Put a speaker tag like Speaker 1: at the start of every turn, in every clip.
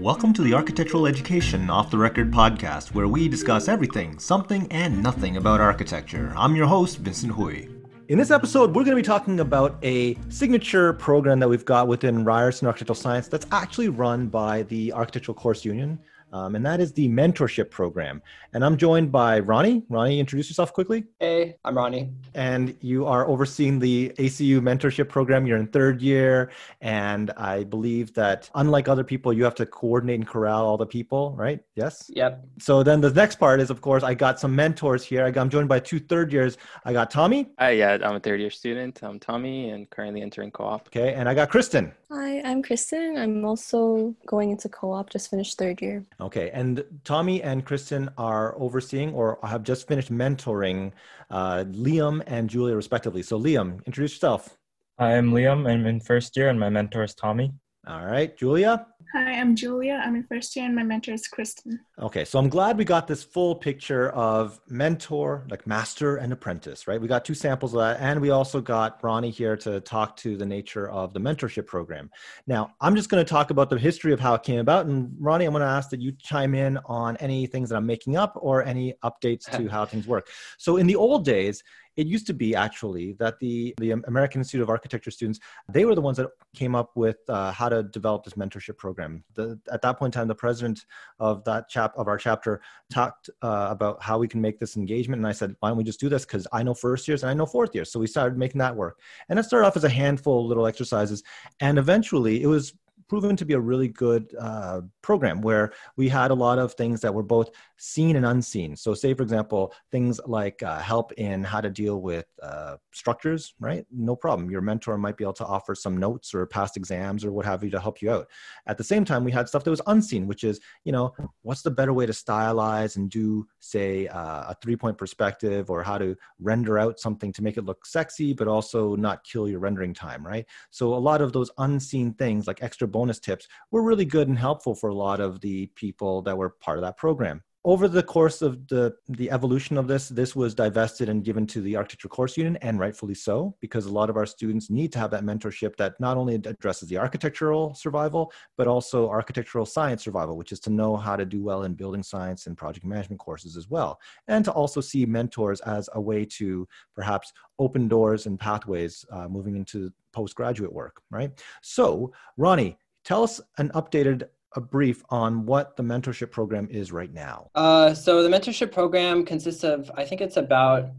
Speaker 1: Welcome to the Architectural Education Off the Record podcast, where we discuss everything, something, and nothing about architecture. I'm your host, Vincent Hui. In this episode, we're going to be talking about a signature program that we've got within Ryerson Architectural Science that's actually run by the Architectural Course Union um, and that is the mentorship program. And I'm joined by Ronnie. Ronnie, introduce yourself quickly.
Speaker 2: Hey, I'm Ronnie.
Speaker 1: And you are overseeing the ACU mentorship program. You're in third year, and I believe that unlike other people, you have to coordinate and corral all the people, right? Yes.
Speaker 2: Yep.
Speaker 1: So then the next part is, of course, I got some mentors here. I got, I'm joined by two third years. I got Tommy.
Speaker 3: Hi, yeah, I'm a third year student. I'm Tommy, and currently entering co-op.
Speaker 1: Okay, and I got Kristen.
Speaker 4: Hi, I'm Kristen. I'm also going into co-op. Just finished third year.
Speaker 1: Okay, and Tommy and Kristen are overseeing or have just finished mentoring uh, Liam and Julia, respectively. So, Liam, introduce yourself.
Speaker 5: I'm Liam. I'm in first year, and my mentor is Tommy.
Speaker 1: All right, Julia.
Speaker 6: Hi, I'm Julia. I'm in first year, and my mentor is Kristen.
Speaker 1: Okay, so I'm glad we got this full picture of mentor, like master and apprentice, right? We got two samples of that, and we also got Ronnie here to talk to the nature of the mentorship program. Now, I'm just going to talk about the history of how it came about, and Ronnie, I'm going to ask that you chime in on any things that I'm making up or any updates to how things work. So, in the old days, it used to be actually that the, the American Institute of Architecture students, they were the ones that came up with uh, how to develop this mentorship program. The, at that point in time, the president of that chap of our chapter talked uh, about how we can make this engagement. And I said, why don't we just do this? Because I know first years and I know fourth years. So we started making that work. And it started off as a handful of little exercises. And eventually it was proven to be a really good uh, program where we had a lot of things that were both seen and unseen. So, say for example, things like uh, help in how to deal with uh, structures, right? No problem. Your mentor might be able to offer some notes or past exams or what have you to help you out. At the same time, we had stuff that was unseen, which is, you know, what's the better way to stylize and do, say, uh, a three point perspective or how to render out something to make it look sexy, but also not kill your rendering time, right? So, a lot of those unseen things like extra bonus tips were really good and helpful for a lot of the people that were part of that program. Over the course of the the evolution of this this was divested and given to the architecture course union and rightfully so because a lot of our students need to have that mentorship that not only addresses the architectural survival but also architectural science survival which is to know how to do well in building science and project management courses as well and to also see mentors as a way to perhaps open doors and pathways uh, moving into postgraduate work right? So ronnie tell us an updated a brief on what the mentorship program is right now.
Speaker 2: Uh, so the mentorship program consists of, I think it's about,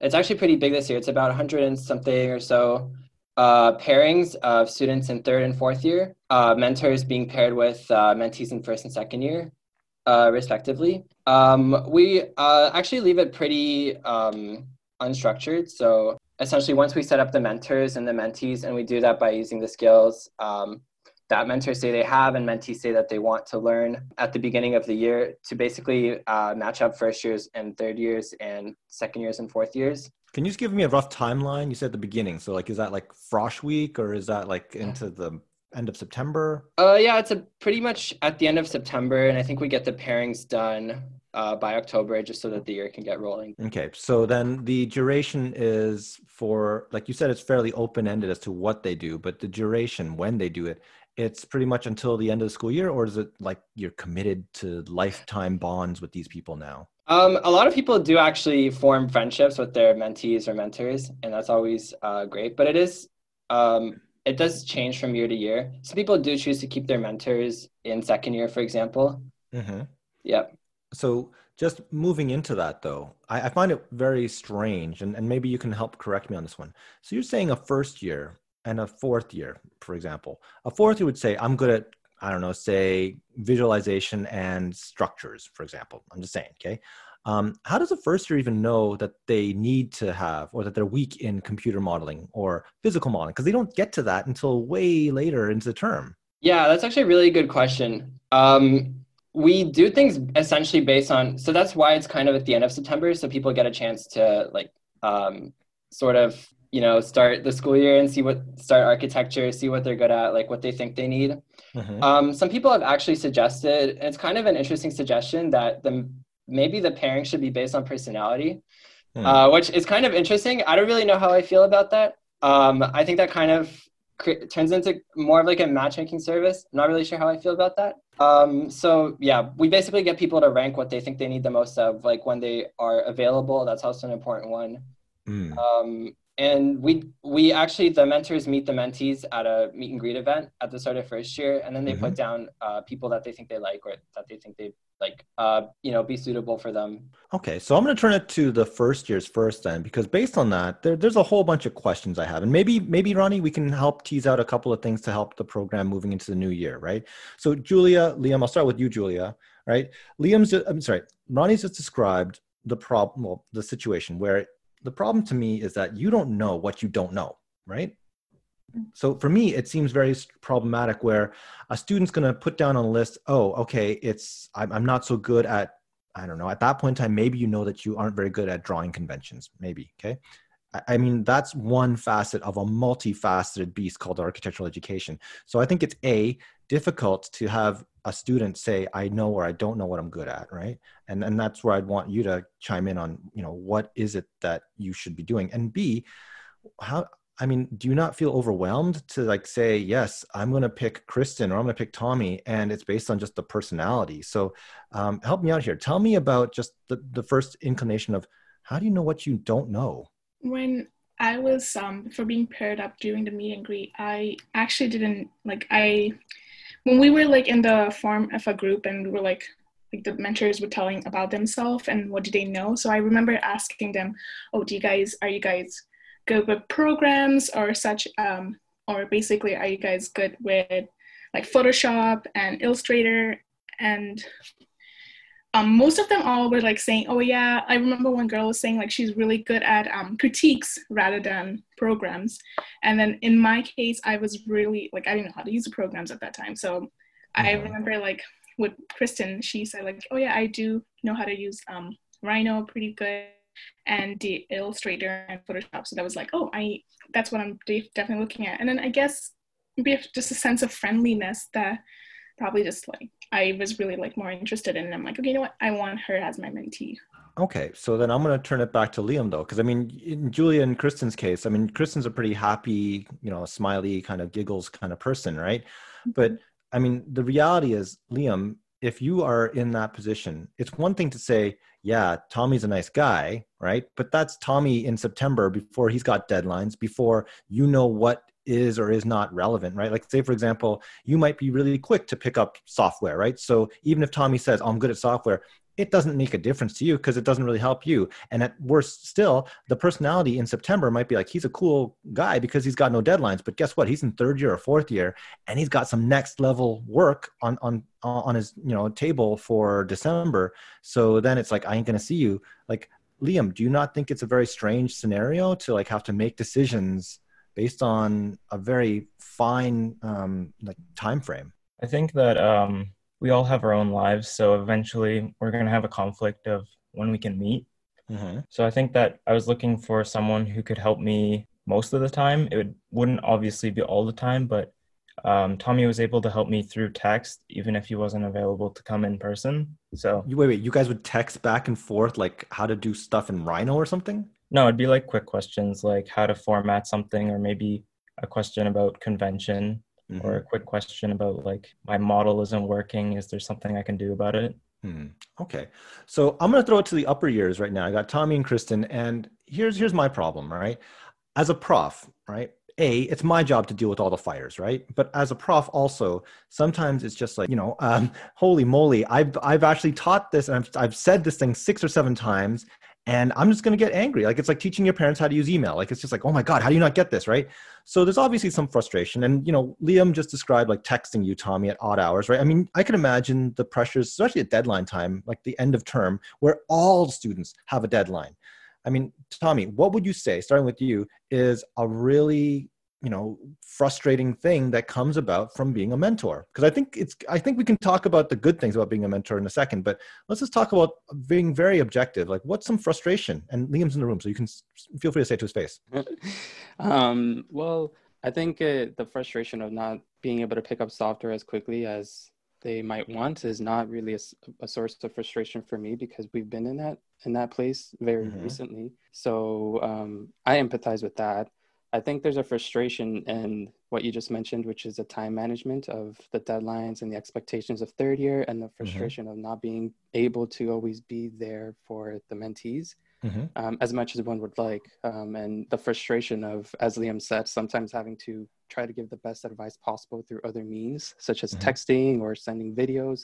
Speaker 2: it's actually pretty big this year. It's about 100 and something or so uh, pairings of students in third and fourth year, uh, mentors being paired with uh, mentees in first and second year, uh, respectively. Um, we uh, actually leave it pretty um, unstructured. So essentially, once we set up the mentors and the mentees, and we do that by using the skills um, that mentors say they have and mentees say that they want to learn at the beginning of the year to basically uh, match up first years and third years and second years and fourth years.
Speaker 1: Can you just give me a rough timeline? You said the beginning. So like, is that like frosh week or is that like into the end of September?
Speaker 2: Uh, yeah, it's a pretty much at the end of September. And I think we get the pairings done uh, by October just so that the year can get rolling.
Speaker 1: Okay. So then the duration is for, like you said, it's fairly open ended as to what they do, but the duration when they do it it's pretty much until the end of the school year, or is it like you're committed to lifetime bonds with these people now?
Speaker 2: Um, a lot of people do actually form friendships with their mentees or mentors, and that's always uh, great. But it is um, it does change from year to year. Some people do choose to keep their mentors in second year, for example. Mm-hmm. Yep.
Speaker 1: So just moving into that though, I, I find it very strange, and, and maybe you can help correct me on this one. So you're saying a first year and a fourth year, for example. A fourth year would say, I'm good at, I don't know, say visualization and structures, for example. I'm just saying, okay? Um, how does a first year even know that they need to have or that they're weak in computer modeling or physical modeling? Because they don't get to that until way later into the term.
Speaker 2: Yeah, that's actually a really good question. Um, we do things essentially based on, so that's why it's kind of at the end of September, so people get a chance to like um, sort of you know start the school year and see what start architecture see what they're good at like what they think they need mm-hmm. um, some people have actually suggested and it's kind of an interesting suggestion that the maybe the pairing should be based on personality mm. uh, which is kind of interesting i don't really know how i feel about that um, i think that kind of cr- turns into more of like a matchmaking service I'm not really sure how i feel about that Um, so yeah, we basically get people to rank what they think they need the most of, like when they are available. That's also an important one.
Speaker 1: Mm.
Speaker 2: Um, and we we actually the mentors meet the mentees at a meet and greet event at the start of first year, and then they put down uh, people that they think they like or that they think they like uh, you know be suitable for them.
Speaker 1: Okay, so I'm going to turn it to the first years first then, because based on that, there, there's a whole bunch of questions I have, and maybe maybe Ronnie, we can help tease out a couple of things to help the program moving into the new year, right? So Julia, Liam, I'll start with you, Julia. Right, Liam's. I'm sorry, Ronnie's just described the problem, well, the situation where the problem to me is that you don't know what you don't know, right? Mm. So for me, it seems very problematic where a student's going to put down on a list, oh, okay, it's I'm, I'm not so good at I don't know. At that point in time, maybe you know that you aren't very good at drawing conventions. Maybe okay. I, I mean, that's one facet of a multifaceted beast called architectural education. So I think it's a difficult to have a student say i know or i don't know what i'm good at right? And and that's where i'd want you to chime in on you know what is it that you should be doing? And b how i mean do you not feel overwhelmed to like say yes i'm going to pick kristen or i'm going to pick tommy and it's based on just the personality? So um, help me out here. Tell me about just the, the first inclination of how do you know what you don't know?
Speaker 6: When i was um for being paired up during the meet and greet i actually didn't like i when we were like in the form of a group and we were like like the mentors were telling about themselves and what do they know so i remember asking them oh do you guys are you guys good with programs or such um, or basically are you guys good with like photoshop and illustrator? And um, most of them all were like saying, "Oh yeah." I remember one girl was saying like she's really good at um, critiques rather than programs. And then in my case, I was really like I didn't know how to use the programs at that time. So mm-hmm. I remember like with Kristen, she said like, "Oh yeah, I do know how to use um, Rhino pretty good." and the illustrator and photoshop so that was like oh i that's what i'm definitely looking at and then i guess maybe just a sense of friendliness that probably just like I was really like more interested in. And I'm like, okay, you know what? I want her as my mentee.
Speaker 1: Okay, so then I'm going to turn it back to Liam though, because I mean, in Julia and Kristen's case, I mean, Kristen's a pretty happy, you know, smiley kind of giggles kind of person, right? Mm-hmm. But I mean, the reality is, Liam, if you are in that position, it's one thing to say, yeah, Tommy's a nice guy, right? But that's Tommy in September before he's got deadlines, before you know what is or is not relevant, right? Like, say, for example, you might be really quick to pick up software, right? So even if Tommy says, oh, I'm good at software, it doesn't make a difference to you because it doesn't really help you. And at worst, still, the personality in September might be like, he's a cool guy because he's got no deadlines. But guess what? He's in third year or fourth year, and he's got some next level work on on on his you know table for December. So then it's like, I ain't gonna see you. Like Liam, do you not think it's a very strange scenario to like have to make decisions? Based on a very fine um, like time frame.
Speaker 5: I think that um, we all have our own lives, so eventually we're going to have a conflict of when we can meet. Mm-hmm. So I think that I was looking for someone who could help me most of the time. It would, wouldn't obviously be all the time, but um, Tommy was able to help me through text, even if he wasn't available to come in person. So
Speaker 1: you wait, wait, you guys would text back and forth like how to do stuff in Rhino or something?
Speaker 5: No, it'd be like quick questions like how to format something or maybe a question about convention mm-hmm. or a quick question about like my model isn't working. Is there something I can do about it?
Speaker 1: Hmm. Okay. So I'm going to throw it to the upper years right now. I got Tommy and Kristen and here's here's my problem, right? As a prof, right? a it's my job to deal with all the fires right but as a prof also sometimes it's just like you know um, holy moly i've i've actually taught this and I've, I've said this thing six or seven times and i'm just going to get angry. Like it's like teaching your parents how to use email. Like it's just like oh my god how do you not get this? Right? So there's obviously some frustration. And you know liam just described like texting you tommy at odd hours right? I mean i can imagine the pressures especially at deadline time like the end of term where all students have a deadline. I mean tommy what would you say starting with you is a really you know frustrating thing that comes about from being a mentor. Because i think it's i think we can talk about the good things about being a mentor in a second but let's just talk about being very objective. Like what's some frustration? And liam's in the room so you can feel free to say it to his face.
Speaker 3: Um, well i think uh, the frustration of not being able to pick up software as quickly as they might want is not really a, a source of frustration for me because we've been in that in that place very mm-hmm. recently. So um, i empathize with that I think there's a frustration in what you just mentioned, which is the time management of the deadlines and the expectations of third year, and the mm-hmm. frustration mm-hmm. of not being able to always be there for the mentees. Mm-hmm. Um, as much as one would like. Um, and the frustration of, as Liam said, sometimes having to try to give the best advice possible through other means, such as mm-hmm. texting or sending videos,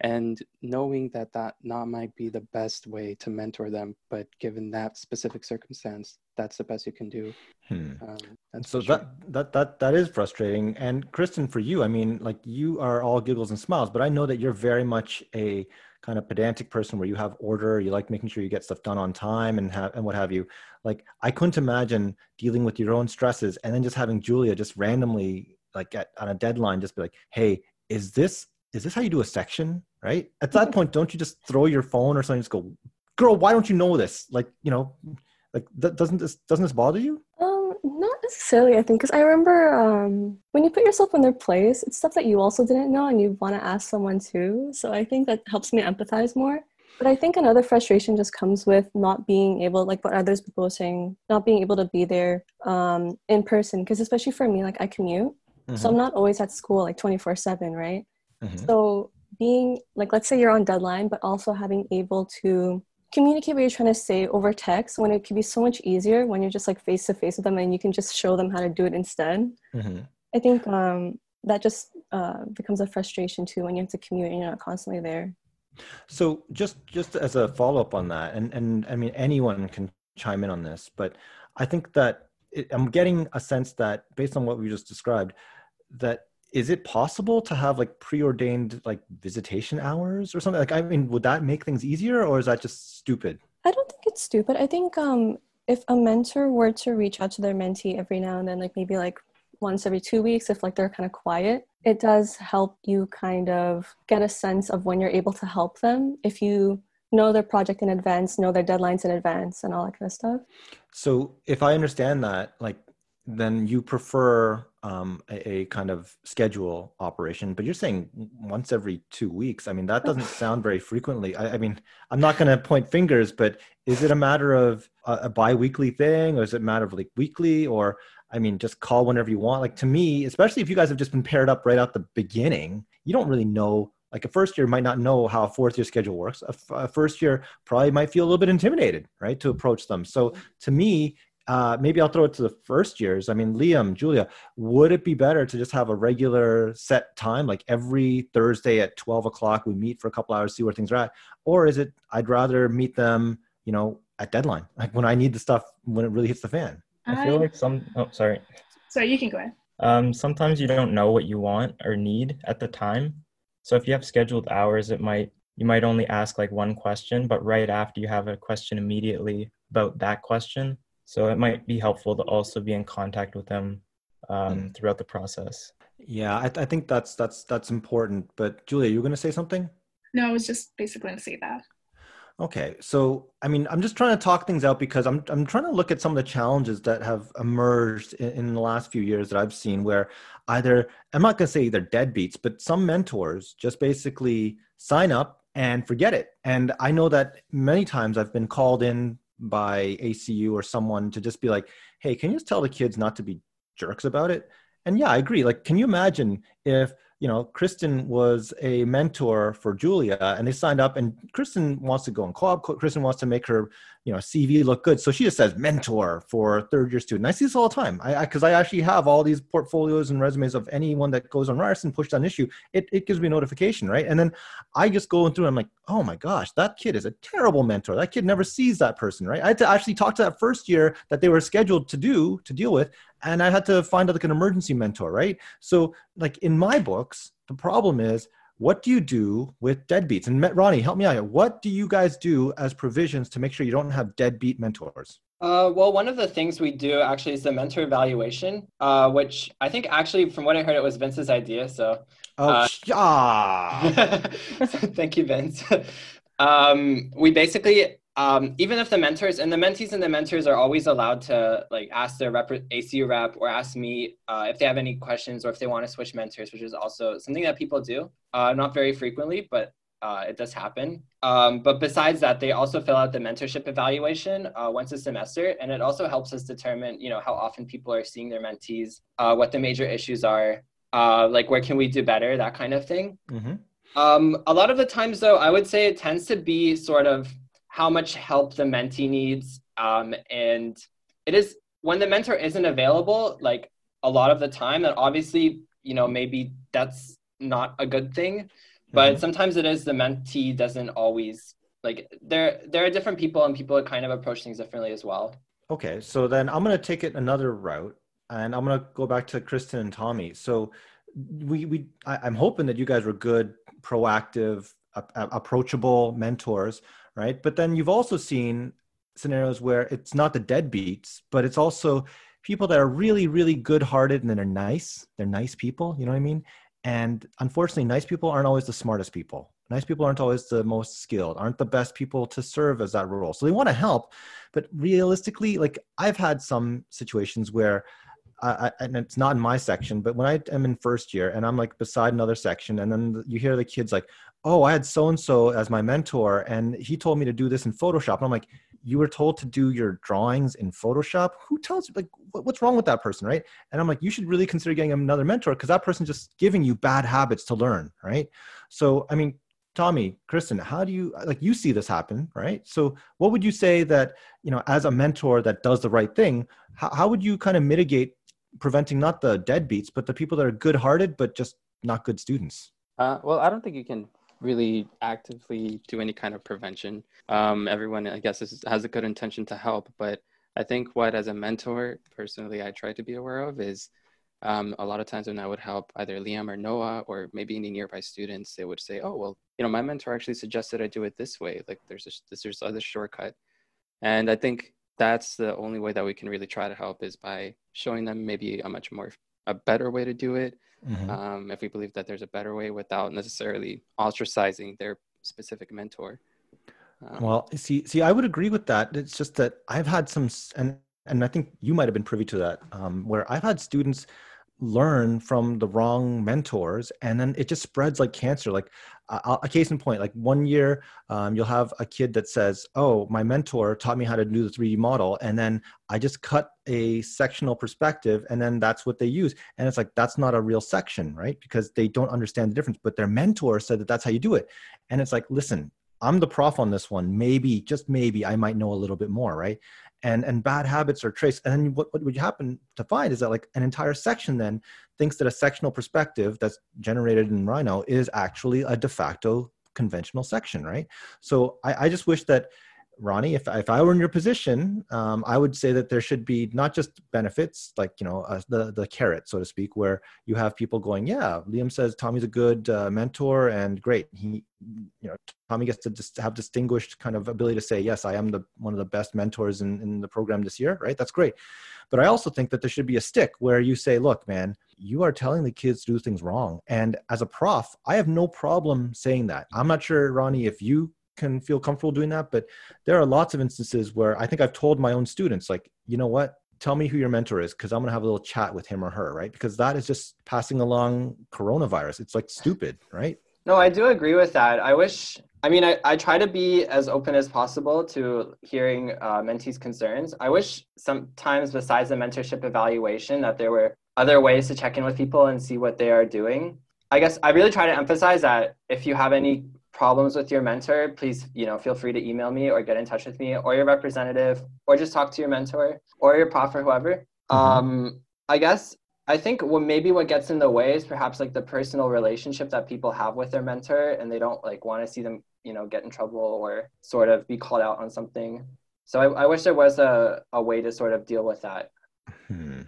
Speaker 3: and knowing that that not might be the best way to mentor them, but given that specific circumstance, that's the best you can do.
Speaker 1: Hmm. Um, so that that that that is frustrating. And Kristen, for you, I mean, like you are all giggles and smiles, but I know that you're very much a kind of pedantic person where you have order, you like making sure you get stuff done on time and have and what have you. Like I couldn't imagine dealing with your own stresses and then just having Julia just randomly like at, on a deadline just be like, "Hey, is this is this how you do a section?" Right? At that point, don't you just throw your phone or something just go, "Girl, why don't you know this?" Like, you know, like th- doesn't this doesn't this bother you?
Speaker 4: Um, not necessarily. I think because I remember um, when you put yourself in their place, it's stuff that you also didn't know, and you want to ask someone too. So I think that helps me empathize more. But I think another frustration just comes with not being able, like what others people were saying, not being able to be there um, in person. Because especially for me, like I commute, mm-hmm. so I'm not always at school like 24 seven, right? Mm-hmm. So being like, let's say you're on deadline, but also having able to communicate what you're trying to say over text when it could be so much easier when you're just like face to face with them and you can just show them how to do it instead. Mm-hmm. I think um, that just uh, becomes a frustration too when you have to commute and you're not constantly there.
Speaker 1: So just just as a follow up on that, and and I mean anyone can chime in on this, but I think that it, I'm getting a sense that based on what we just described, that is it possible to have like preordained like visitation hours or something? Like i mean would that make things easier or is that just stupid?
Speaker 4: I don't think it's stupid. I think um if a mentor were to reach out to their mentee every now and then like maybe like once every two weeks if like they're kind of quiet it does help you kind of get a sense of when you're able to help them. If you know their project in advance know their deadlines in advance and all that kind of stuff.
Speaker 1: So if i understand that like then you prefer um, a, a, kind of schedule operation, but you're saying once every two weeks. I mean, that doesn't sound very frequently. I, I mean, I'm not going to point fingers, but is it a matter of a, a biweekly thing, or is it a matter of like weekly, or I mean, just call whenever you want? Like to me, especially if you guys have just been paired up right at the beginning, you don't really know. Like a first year might not know how a fourth year schedule works. A, f- a first year probably might feel a little bit intimidated, right, to approach them. So to me, uh, maybe I'll throw it to the first years. I mean, Liam, Julia, would it be better to just have a regular set time, like every Thursday at 12 o'clock, we meet for a couple hours, see where things are at? Or is it, I'd rather meet them, you know, at deadline, like when I need the stuff, when it really hits the fan?
Speaker 5: I feel like some, oh, sorry.
Speaker 6: Sorry, you can go ahead.
Speaker 5: Um, sometimes you don't know what you want or need at the time. So if you have scheduled hours, it might, you might only ask like one question, but right after you have a question immediately about that question, so it might be helpful to also be in contact with them um, mm. throughout the process.
Speaker 1: Yeah, I, I, think that's that's that's important. But Julia, you were going to say something?
Speaker 6: No, I was just basically going to say that.
Speaker 1: Okay, so I mean, I'm just trying to talk things out because I'm I'm trying to look at some of the challenges that have emerged in, in the last few years that I've seen, where either I'm not going to say they're deadbeats, but some mentors just basically sign up and forget it. And I know that many times I've been called in by ACU or someone to just be like, hey, can you just tell the kids not to be jerks about it? And yeah, I agree. Like, can you imagine if you know, Kristen was a mentor for Julia and they signed up and Kristen wants to go in co-op. Kristen wants to make her, you know, CV look good. So she just says mentor for third year student. I see this all the time. I, cause I actually have all these portfolios and resumes of anyone that goes on Ryerson pushed on Issuu. It, it gives me a notification. Right. And then I just go through and I'm like, oh my gosh, that kid is a terrible mentor. That kid never sees that person. Right. I had to actually talk to that first year that they were scheduled to do, to deal with and I had to find out like an emergency mentor, right? So, like in my books, the problem is what do you do with deadbeats? And Ronnie, help me out here. What do you guys do as provisions to make sure you don't have deadbeat mentors?
Speaker 2: Uh, well, one of the things we do actually is the mentor evaluation, uh, which I think actually, from what I heard, it was Vince's idea. So,
Speaker 1: oh, uh, yeah.
Speaker 2: thank you, Vince. um, we basically um, even if the mentors and the mentees and the mentors are always allowed to like ask their rep, ACU rep or ask me uh, if they have any questions or if they want to switch mentors, which is also something that people do, uh, not very frequently, but uh, it does happen. Um, but besides that, they also fill out the mentorship evaluation uh, once a semester, and it also helps us determine, you know, how often people are seeing their mentees, uh, what the major issues are, uh, like where can we do better, that kind of thing. Mm-hmm. Um, a lot of the times, though, I would say it tends to be sort of how much help the mentee needs, um, and it is when the mentor isn't available, like a lot of the time, and obviously, you know, maybe that's not a good thing but mm-hmm. sometimes it is the mentee doesn't always like there there are different people and people kind of approach things differently as well.
Speaker 1: Okay so then i'm going to take it another route and i'm going to go back to kristen and tommy. So we we I, i'm hoping that you guys were good proactive a- approachable mentors right but then you've also seen scenarios where it's not the deadbeats but it's also people that are really really good hearted and they're nice they're nice people you know what i mean and unfortunately, nice people aren't always the smartest people. Nice people aren't always the most skilled, aren't the best people to serve as that role. So they want to help, but realistically, like I've had some situations where I, and it's not in my section, but when I am in first year and I'm like beside another section, and then you hear the kids like, "Oh, I had so and so as my mentor, and he told me to do this in Photoshop." And I'm like, you were told to do your drawings in Photoshop. Who tells you, like, what's wrong with that person, right? And I'm like, you should really consider getting another mentor because that person's just giving you bad habits to learn, right? So, I mean, Tommy, Kristen, how do you, like, you see this happen, right? So, what would you say that, you know, as a mentor that does the right thing, how, how would you kind of mitigate preventing not the deadbeats, but the people that are good hearted, but just not good students?
Speaker 3: Uh, well, I don't think you can really actively do any kind of prevention. Um, everyone, I guess, is, has a good intention to help, but I think what, as a mentor, personally, I try to be aware of is um, a lot of times when I would help either Liam or Noah or maybe any nearby students, they would say, "Oh, well, you know, my mentor actually suggested I do it this way. Like, there's a, there's other shortcut," and I think that's the only way that we can really try to help is by showing them maybe a much more a better way to do it mm-hmm. um, if we believe that there's a better way without necessarily ostracizing their specific mentor.
Speaker 1: Um, well, see, see, I would agree with that. It's just that I've had some, and and I think you might have been privy to that, um, where I've had students learn from the wrong mentors and then it just spreads like cancer. Like uh, a case in point like one year um, you'll have a kid that says oh my mentor taught me how to do the 3d model and then i just cut a sectional perspective and then that's what they use. And it's like that's not a real section right? Because they don't understand the difference but their mentor said that that's how you do it. And it's like listen i'm the prof on this one. Maybe just maybe i might know a little bit more right? And and bad habits are traced. And then what, what would happen to find is that like an entire section then thinks that a sectional perspective that's generated in rhino is actually a de facto conventional section right? So i, I just wish that Ronnie, if, if I were in your position, um, I would say that there should be not just benefits, like you know, uh, the the carrot, so to speak, where you have people going, yeah, Liam says Tommy's a good uh, mentor and great. He, you know, Tommy gets to just have distinguished kind of ability to say, yes, I am the one of the best mentors in, in the program this year, right? That's great. But I also think that there should be a stick where you say, look, man, you are telling the kids to do things wrong. And as a prof, I have no problem saying that. I'm not sure, Ronnie, if you can feel comfortable doing that but there are lots of instances where i think i've told my own students like you know what? Tell me who your mentor is because i'm going to have a little chat with him or her right? Because that is just passing along coronavirus. It's like stupid right?
Speaker 2: No i do agree with that. I wish i mean i, I try to be as open as possible to hearing uh, mentees concerns. I wish sometimes besides the mentorship evaluation that there were other ways to check in with people and see what they are doing. I guess i really try to emphasize that if you have any problems with your mentor, please, you know, feel free to email me or get in touch with me or your representative or just talk to your mentor or your prof or whoever. Mm-hmm. Um, I guess I think what maybe what gets in the way is perhaps like the personal relationship that people have with their mentor and they don't like want to see them, you know, get in trouble or sort of be called out on something. So I, I wish there was a, a way to sort of deal with that.
Speaker 1: Hmm.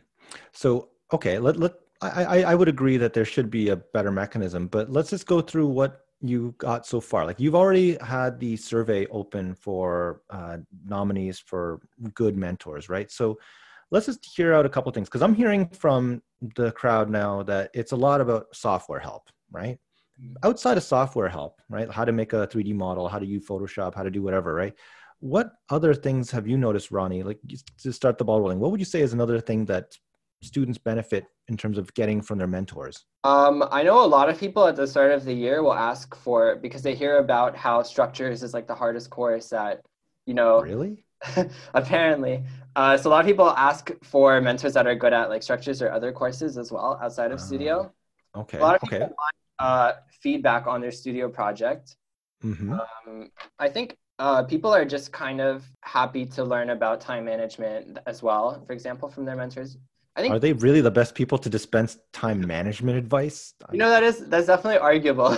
Speaker 1: So, okay, let, let, I, I would agree that there should be a better mechanism, but let's just go through what you got so far? Like you've already had the survey open for uh, nominees for good mentors, right? So let's just hear out a couple things because I'm hearing from the crowd now that it's a lot about software help, right? Mm. Outside of software help, right? How to make a 3D model, how to use Photoshop, how to do whatever, right? What other things have you noticed, Ronnie? Like to start the ball rolling, what would you say is another thing that students benefit in terms of getting from their mentors?
Speaker 2: Um, I know a lot of people at the start of the year will ask for because they hear about how structures is like the hardest course that you know.
Speaker 1: Really?
Speaker 2: apparently, uh, so a lot of people ask for mentors that are good at like structures or other courses as well outside of uh, studio.
Speaker 1: Okay.
Speaker 2: A lot of
Speaker 1: okay.
Speaker 2: people want uh, feedback on their studio project. Mm-hmm. Um, I think uh, people are just kind of happy to learn about time management as well. For example, from their mentors.
Speaker 1: I think are they really the best people to dispense time management advice?
Speaker 2: You know that is that's definitely arguable.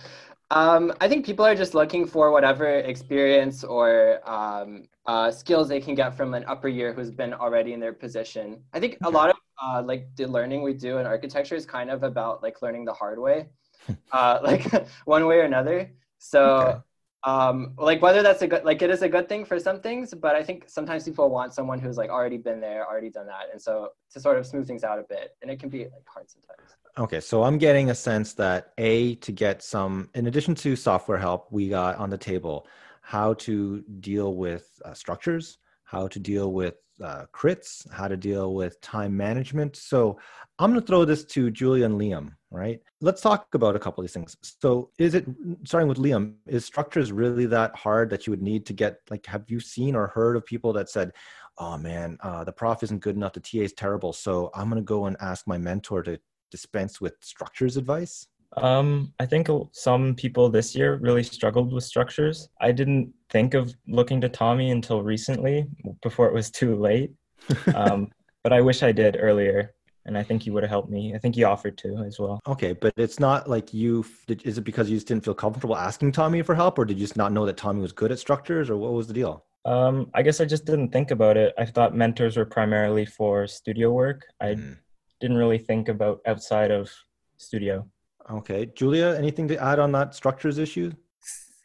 Speaker 2: um, I think people are just looking for whatever experience or um, uh, skills they can get from an upper year who's been already in their position. I think a lot of uh, like the learning we do in architecture is kind of about like learning the hard way, uh, like one way or another. So. Um like whether that's a good like it is a good thing for some things but i think sometimes people want someone who's like already been there already done that and so to sort of smooth things out a bit and it can be like hard sometimes.
Speaker 1: Okay so i'm getting a sense that a to get some in addition to software help we got on the table how to deal with uh, structures how to deal with uh, crits how to deal with time management. So i'm going to throw this to julia and liam right? Let's talk about a couple of these things. So, is it starting with Liam? Is structures really that hard that you would need to get? Like, have you seen or heard of people that said, "Oh man, uh, the prof isn't good enough. The TA is terrible. So I'm going to go and ask my mentor to dispense with structures advice."
Speaker 5: Um, I think some people this year really struggled with structures. I didn't think of looking to Tommy until recently, before it was too late. Um, but I wish I did earlier and I think he would have helped me. I think he offered to as well.
Speaker 1: Okay, but it's not like you. Is it because you just didn't feel comfortable asking Tommy for help, or did you just not know that Tommy was good at structures, or what was the deal?
Speaker 5: Um, I guess I just didn't think about it. I thought mentors were primarily for studio work. I mm. didn't really think about outside of studio.
Speaker 1: Okay, Julia, anything to add on that structures issue?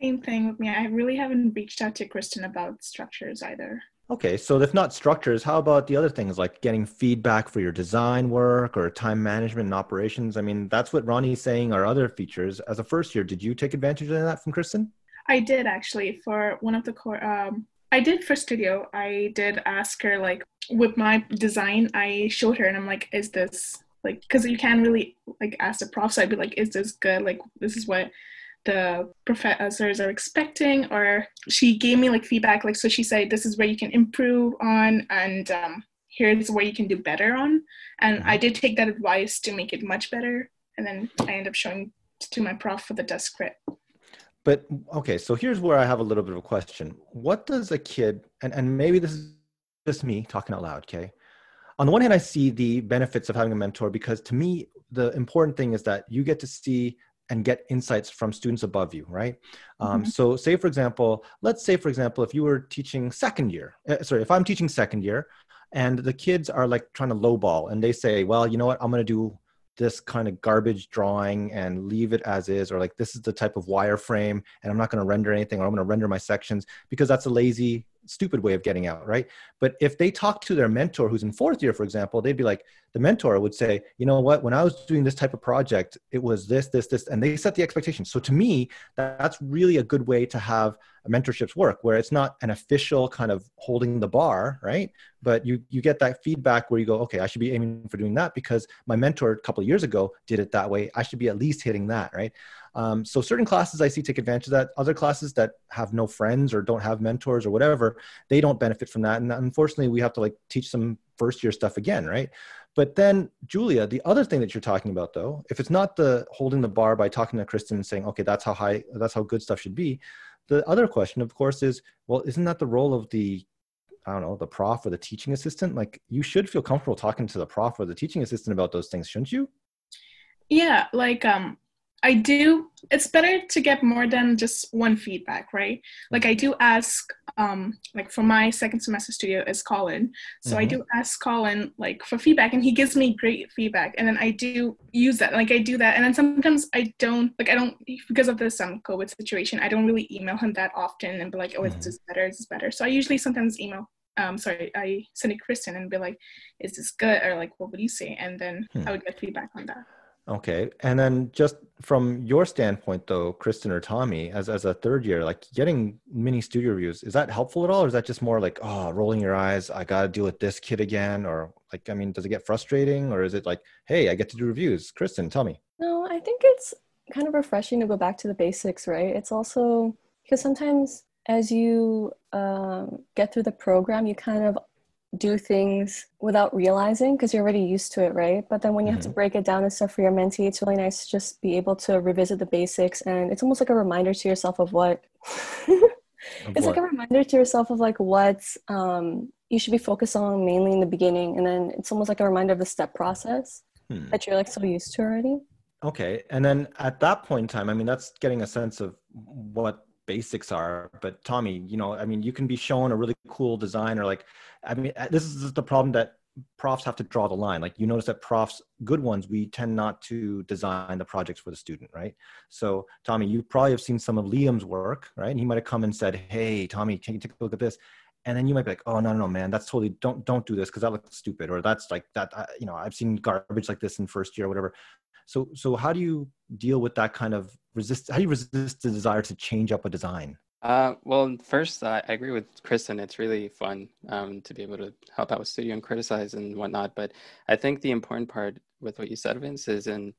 Speaker 6: Same thing with me. I really haven't reached out to Kristen about structures either.
Speaker 1: Okay, so if not structures, how about the other things like getting feedback for your design work or time management and operations? I mean, that's what Ronnie's saying are other features. As a first year, did you take advantage of that from Kristen?
Speaker 6: I did actually for one of the core. Um, I did for studio. I did ask her like with my design. I showed her and I'm like, is this like because you can't really like ask the prof. So I'd be like, is this good? Like this is what the professors are expecting or she gave me like feedback like so she said this is where you can improve on and um, here's where you can do better on. And i did take that advice to make it much better and then i end up showing to my prof for the desk crit.
Speaker 1: But okay so here's where i have a little bit of a question. What does a kid and, and maybe this is just me talking out loud okay? On the one hand i see the benefits of having a mentor because to me the important thing is that you get to see and get insights from students above you, right? Um, mm-hmm. So, say for example, let's say for example, if you were teaching second year, uh, sorry, if I'm teaching second year, and the kids are like trying to lowball, and they say, well, you know what, I'm going to do this kind of garbage drawing and leave it as is, or like this is the type of wireframe, and I'm not going to render anything, or I'm going to render my sections because that's a lazy stupid way of getting out, right? But if they talk to their mentor who's in fourth year, for example, they'd be like, the mentor would say, you know what, when I was doing this type of project, it was this, this, this, and they set the expectations. So to me, that's really a good way to have mentorships work where it's not an official kind of holding the bar, right? But you you get that feedback where you go, okay, I should be aiming for doing that because my mentor a couple years ago did it that way. I should be at least hitting that, right? Um, so certain classes I see take advantage of that. Other classes that have no friends or don't have mentors or whatever, they don't benefit from that. And unfortunately, we have to like teach some first year stuff again, right? But then, Julia, the other thing that you're talking about, though, if it's not the holding the bar by talking to Kristen and saying, okay, that's how high, that's how good stuff should be. The other question, of course, is, well, isn't that the role of the I don't know, the prof or the teaching assistant, like you should feel comfortable talking to the prof or the teaching assistant about those things, shouldn't you?
Speaker 6: Yeah, like um I do it's better to get more than just one feedback, right? Like I do ask um like for my second semester studio is Colin. So mm-hmm. I do ask Colin like for feedback and he gives me great feedback and then I do use that. Like I do that and then sometimes I don't like I don't because of this um COVID situation, I don't really email him that often and be like, oh, mm-hmm. is this better? Is this better? So I usually sometimes email um, sorry, I send it Kristen and be like, is this good? Or like, what would you say? And then hmm. I would get feedback on that.
Speaker 1: Okay. And then just from your standpoint though, Kristen or Tommy, as, as a third year, like getting mini studio reviews, is that helpful at all? Or is that just more like, oh, rolling your eyes, I got to deal with this kid again? Or like, I mean, does it get frustrating or is it like, hey, I get to do reviews? Kristen, tell me.
Speaker 4: No, I think it's kind of refreshing to go back to the basics, right? It's also because sometimes as you um, get through the program, you kind of do things without realizing because you're already used to it, right? But then when you mm-hmm. have to mm-hmm. break it down and stuff for your mentee, it's really nice to just be able to revisit the basics. And it's almost like a reminder to yourself of what. of it's what? like a reminder to yourself of like what um, you should be focused on mainly in the beginning. And then it's almost like a reminder of the step process hmm. that you're like so used to already.
Speaker 1: Okay. And then at that point in time, I mean, that's getting a sense of what basics are. But Tommy, you know, I mean, you can be shown a really cool design or like, I mean, uh, this is the problem that profs have to draw the line. Like you notice that profs, good ones, we tend not to design the projects for the student, right? So Tommy, you probably have seen some of Liam's work, right? And he might have come and said, "Hey, Tommy, can you take a look at this?" And then you might be like, "Oh no, no, man, that's totally don't don't do this because that looks stupid," or "That's like that." I, you know, I've seen garbage like this in first year, or whatever. So so how do you deal with that kind of resist? How do you resist the desire to change up a design?
Speaker 3: Uh, well, first, I, agree with Kristen. It's really fun um, to be able to help out with studio and criticize and whatnot. But I think the important part with what you said, Vince, is in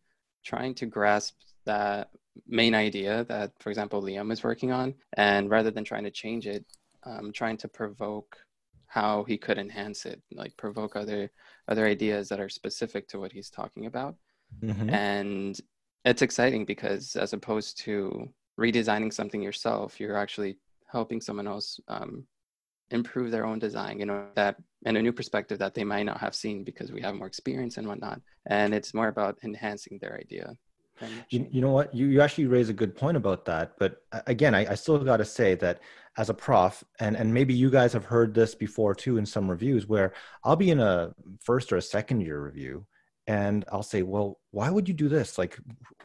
Speaker 3: trying to grasp that main idea that, for example, Liam is working on, and rather than trying to change it, um, trying to provoke how he could enhance it, like provoke other other ideas that are specific to what he's talking about. Mm-hmm. And it's exciting because as opposed to redesigning something yourself, you're actually helping someone else um, improve their own design, you know, that and a new perspective that they might not have seen because we have more experience and whatnot. And it's more about enhancing their idea.
Speaker 1: You, you know what? You, you actually raise a good point about that. But again, I, I still got to say that as a prof, and, and maybe you guys have heard this before too in some reviews, where I'll be in a first or a second year review and I'll say, well, why would you do this? Like,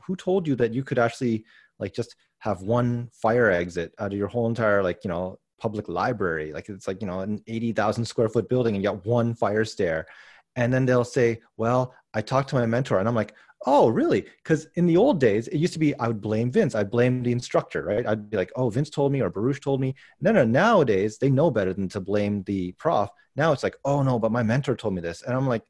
Speaker 1: who told you that you could actually like just have one fire exit out of your whole entire like you know public library? Like it's like you know an eighty thousand square foot building and you got one fire stair, and then they'll say, well, I talked to my mentor, and I'm like, oh, really? Because in the old days, it used to be I would blame Vince, I'd blame the instructor, right? I'd be like, oh, Vince told me or Baruch told me. No, no, nowadays they know better than to blame the prof. Now it's like, oh no, but my mentor told me this, and I'm like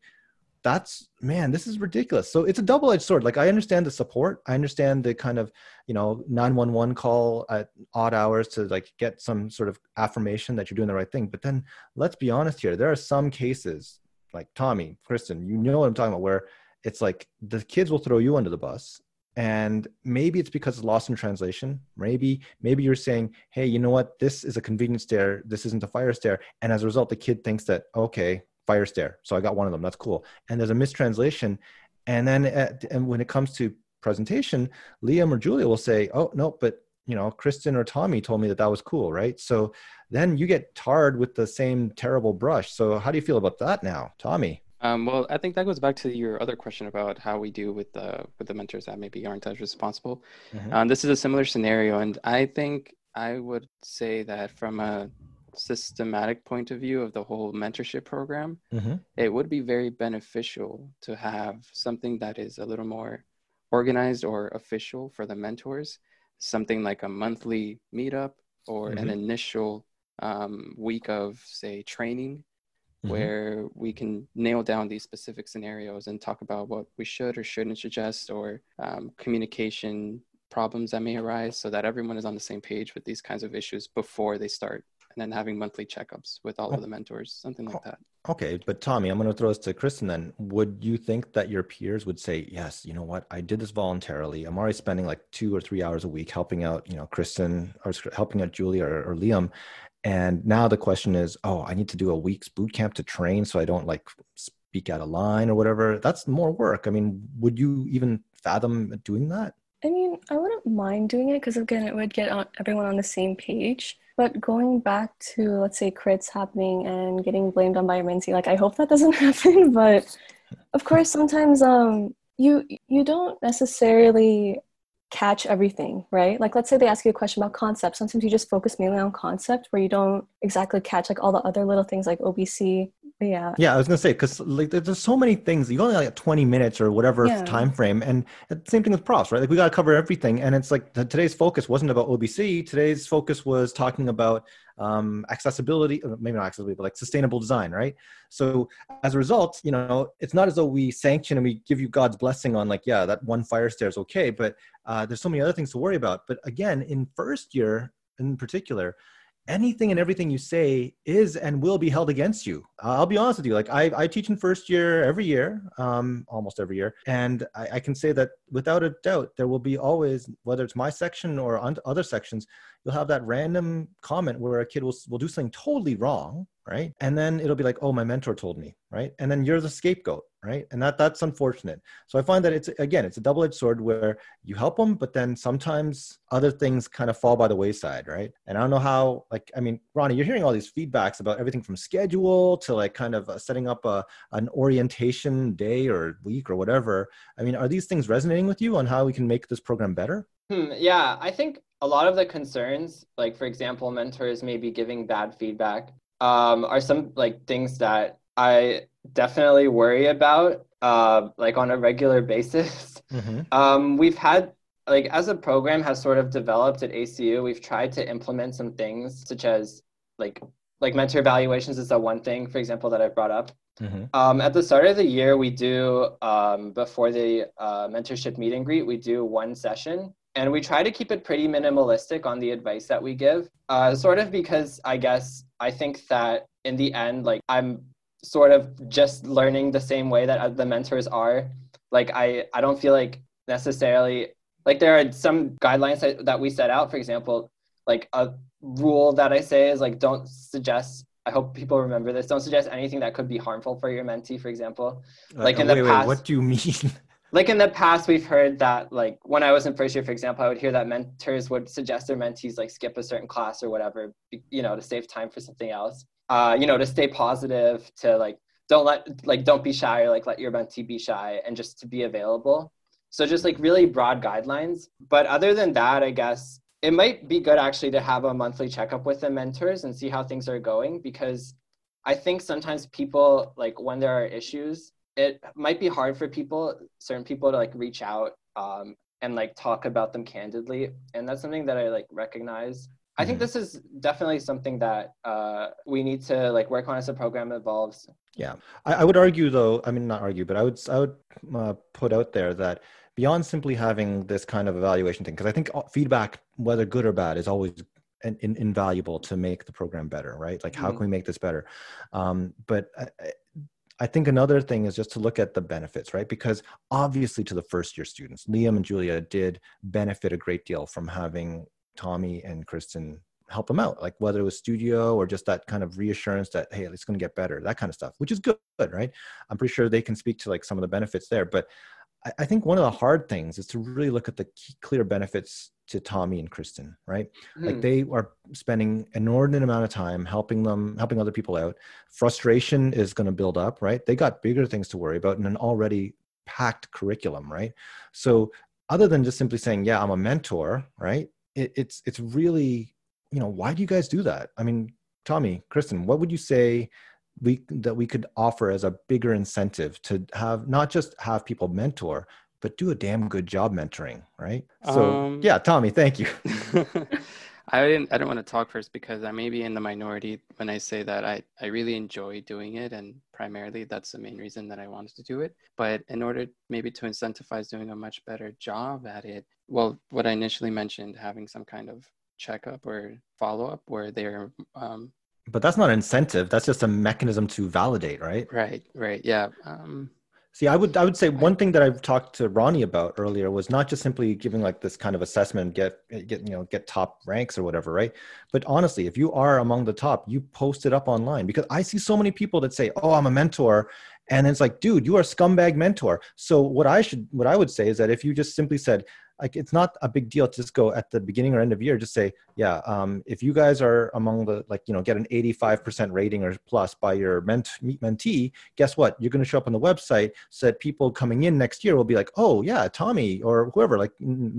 Speaker 1: that's man this is ridiculous. So it's a double-edged sword. Like i understand the support. I understand the kind of you know 911 call at odd hours to like get some sort of affirmation that you're doing the right thing. But then let's be honest here. There are some cases like tommy kristen you know what i'm talking about where it's like the kids will throw you under the bus and maybe it's because it's lost in translation. Maybe maybe you're saying hey you know what? This is a convenience stair this isn't a fire stair and as a result the kid thinks that okay fire stair. So I got one of them. That's cool. And there's a mistranslation. And then at, and when it comes to presentation, Liam or Julia will say, "Oh no, but you know, Kristen or Tommy told me that that was cool, right?" So then you get tarred with the same terrible brush. So how do you feel about that now, Tommy?
Speaker 3: Um, well, I think that goes back to your other question about how we do with the with the mentors that maybe aren't as responsible. Mm-hmm. Um, this is a similar scenario, and I think I would say that from a systematic point of view of the whole mentorship program, mm-hmm. it would be very beneficial to have something that is a little more organized or official for the mentors, something like a monthly meetup or mm-hmm. an initial um, week of, say, training. Mm-hmm. Where we can nail down these specific scenarios and talk about what we should or shouldn't suggest, or um, communication problems that may arise so that everyone is on the same page with these kinds of issues before they start and then having monthly checkups with all oh. of the mentors, something like oh, that.
Speaker 1: Okay, but Tommy, I'm going to throw this to Kristen then. Would you think that your peers would say, yes, you know what, I did this voluntarily. I'm already spending like two or three hours a week helping out, you know, Kristen or helping out Julia or, or Liam. And now the question is, oh, I need to do a week's boot camp to train so I don't like speak out of line or whatever. That's more work. I mean, would you even fathom doing that?
Speaker 4: I mean, I wouldn't mind doing it because again, it would get everyone on the same page. But going back to let's say crits happening and getting blamed on mentee, like I hope that doesn't happen. But of course, sometimes um you you don't necessarily catch everything, right? Like let's say they ask you a question about concept. Sometimes you just focus mainly on concept where you don't exactly catch like all the other little things like OBC Yeah.
Speaker 1: Yeah, I was gonna say because like there's so many things. You only like 20 minutes or whatever yeah. time frame, and same thing with profs, right? Like we got to cover everything, and it's like today's focus wasn't about OBC. Today's focus was talking about um, accessibility, uh, maybe not accessibility, but like sustainable design, right? So as a result, you know, it's not as though we sanction and we give you God's blessing on like, yeah, that one fire stair is okay, but uh, there's so many other things to worry about. But again, in first year in particular, anything and everything you say is and will be held against you. I'll be honest with you. Like I, I teach in first year every year, um, almost every year, and I, I, can say that without a doubt, there will be always, whether it's my section or other sections, you'll have that random comment where a kid will will do something totally wrong, right? And then it'll be like, oh, my mentor told me, right? And then you're the scapegoat, right? And that that's unfortunate. So I find that it's again, it's a double-edged sword where you help them, but then sometimes other things kind of fall by the wayside, right? And I don't know how, like, I mean, Ronnie, you're hearing all these feedbacks about everything from schedule to like kind of uh, setting up a an orientation day or week or whatever. I mean, are these things resonating with you on how we can make this program better?
Speaker 2: Hmm, yeah, I think a lot of the concerns, like for example, mentors maybe giving bad feedback, um, are some like things that I definitely worry about, uh, like on a regular basis. Mm-hmm. Um, we've had like as a program has sort of developed at ACU, we've tried to implement some things such as like like mentor evaluations is the one thing, for example, that I've brought up. Mm-hmm. Um, at the start of the year, we do um, before the uh, mentorship meet and greet, we do one session and we try to keep it pretty minimalistic on the advice that we give uh, sort of because i guess i think that in the end like i'm sort of just learning the same way that the mentors are like i i don't feel like necessarily like there are some guidelines that, that we set out for example like a rule that i say is like don't suggest I hope people remember this. Don't suggest anything that could be harmful for your mentee, for example.
Speaker 1: Like uh, in the wait, past. Wait, what do you mean?
Speaker 2: like in the past we've heard that like when i was in first year for example i would hear that mentors would suggest their mentees like skip a certain class or whatever you know to save time for something else. Uh, you know to stay positive to like don't let like don't be shy or like let your mentee be shy and just to be available. So just like really broad guidelines. But other than that i guess it might be good actually to have a monthly checkup with the mentors and see how things are going because i think sometimes people like when there are issues it might be hard for people, certain people, to like reach out um, and like talk about them candidly, and that's something that I like recognize. I think mm-hmm. this is definitely something that uh, we need to like work on as the program evolves.
Speaker 1: Yeah, I, I would argue though. I mean, not argue, but I would I would uh, put out there that beyond simply having this kind of evaluation thing, because I think uh, feedback, whether good or bad, is always in, in, invaluable to make the program better, right? Like, how mm-hmm. can we make this better? Um, but uh, I think another thing is just to look at the benefits, right? Because obviously, to the first year students, Liam and Julia did benefit a great deal from having Tommy and Kristen help them out, like whether it was studio or just that kind of reassurance that, hey, it's going to get better, that kind of stuff, which is good, right? I'm pretty sure they can speak to like some of the benefits there. But I, think one of the hard things is to really look at the key, clear benefits to Tommy and Kristen, right? Mm. Like they are spending an inordinate amount of time helping them, helping other people out. Frustration is going to build up, right? They got bigger things to worry about in an already packed curriculum, right? So other than just simply saying, "Yeah, I'm a mentor," right? It, it's it's really, you know, why do you guys do that? I mean, Tommy, Kristen, what would you say we that we could offer as a bigger incentive to have not just have people mentor but do a damn good job mentoring right so um, yeah tommy thank you
Speaker 3: i didn't i don't want to talk first because i may be in the minority when i say that i i really enjoy doing it and primarily that's the main reason that i wanted to do it but in order maybe to incentivize doing a much better job at it well what i initially mentioned having some kind of checkup or follow-up where they're um,
Speaker 1: but that's not an incentive. That's just a mechanism to validate, right?
Speaker 3: Right, right. Yeah. Um,
Speaker 1: See, I would I would say one thing that I've talked to Ronnie about earlier was not just simply giving like this kind of assessment, get get you know get top ranks or whatever, right? But honestly, if you are among the top, you post it up online because I see so many people that say, "Oh, I'm a mentor," and it's like, dude, you are a scumbag mentor. So what I should what I would say is that if you just simply said, like it's not a big deal to just go at the beginning or end of year just say yeah um, if you guys are among the like you know get an 85% rating or plus by your ment- mentee guess what? You're going to show up on the website so that people coming in next year will be like oh yeah tommy or whoever like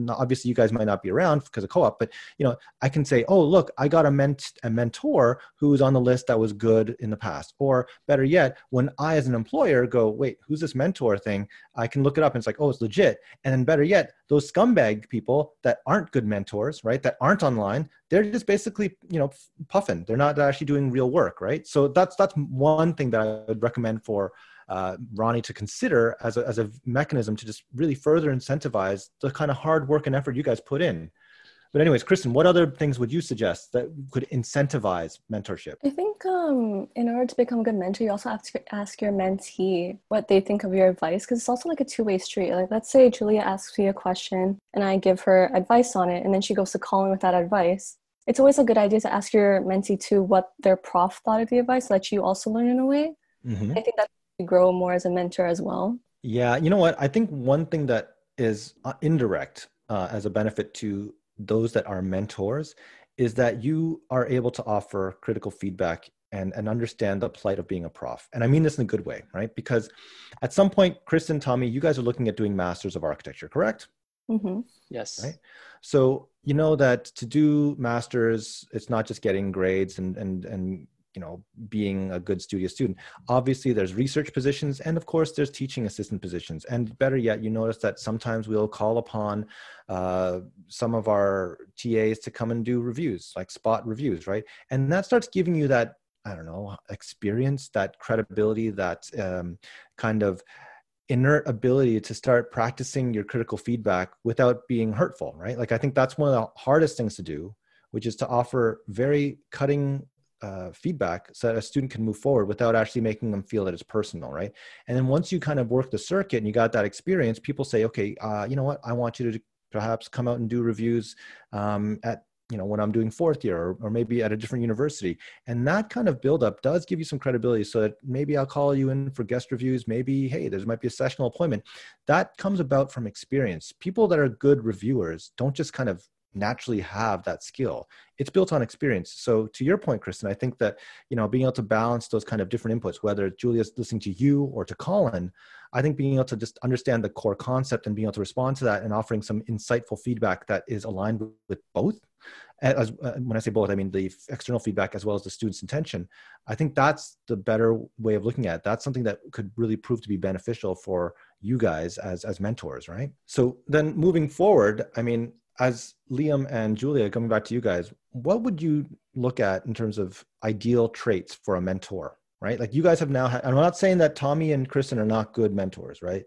Speaker 1: obviously you guys might not be around because of co-op but you know i can say oh look i got a, ment- a mentor who's on the list that was good in the past. Or better yet when i as an employer go wait who's this mentor thing? I can look it up and it's like oh it's legit. And then better yet those scumbag people that aren't good mentors, right? That aren't online, they're just basically, you know, puffing. They're not actually doing real work, right? So that's that's one thing that I would recommend for uh, Ronnie to consider as a, as a mechanism to just really further incentivize the kind of hard work and effort you guys put in. But anyways, Kristen, what other things would you suggest that could incentivize mentorship?
Speaker 4: I think um, in order to become a good mentor, you also have to ask your mentee what they think of your advice because it's also like a two-way street. Like let's say Julia asks me a question and I give her advice on it, and then she goes to Colin with that advice. It's always a good idea to ask your mentee too what their prof thought of the advice, so that you also learn in a way. Mm-hmm. I think that you grow more as a mentor as well.
Speaker 1: Yeah, you know what? I think one thing that is uh, indirect uh, as a benefit to those that are mentors is that you are able to offer critical feedback and, and understand the plight of being a prof. And I mean this in a good way, right? Because at some point, Chris and Tommy, you guys are looking at doing masters of architecture, correct?
Speaker 3: Mm-hmm. Yes.
Speaker 1: Right. So you know that to do masters, it's not just getting grades and and and you know being a good studio student. Obviously there's research positions and of course there's teaching assistant positions. And better yet you notice that sometimes we'll call upon uh, some of our tas to come and do reviews like spot reviews right? And that starts giving you that i don't know experience that credibility that um, kind of inert ability to start practicing your critical feedback without being hurtful right? Like i think that's one of the hardest things to do which is to offer very cutting uh, feedback so that a student can move forward without actually making them feel that it's personal right? And then once you kind of work the circuit and you got that experience people say okay uh, you know what? I want you to perhaps come out and do reviews um, at you know when i'm doing fourth year or, or maybe at a different university. And that kind of buildup does give you some credibility so that maybe i'll call you in for guest reviews. Maybe hey there might be a sessional appointment. That comes about from experience. People that are good reviewers don't just kind of naturally have that skill. It's built on experience. So to your point kristen i think that you know being able to balance those kind of different inputs whether julia's listening to you or to colin i think being able to just understand the core concept and being able to respond to that and offering some insightful feedback that is aligned with, both as, uh, when i say both i mean the external feedback as well as the student's intention i think that's the better way of looking at it. That's something that could really prove to be beneficial for you guys as as mentors right? So then moving forward i mean as Liam and Julia, coming back to you guys, what would you look at in terms of ideal traits for a mentor, right? Like you guys have now, had, I'm not saying that Tommy and Kristen are not good mentors, right?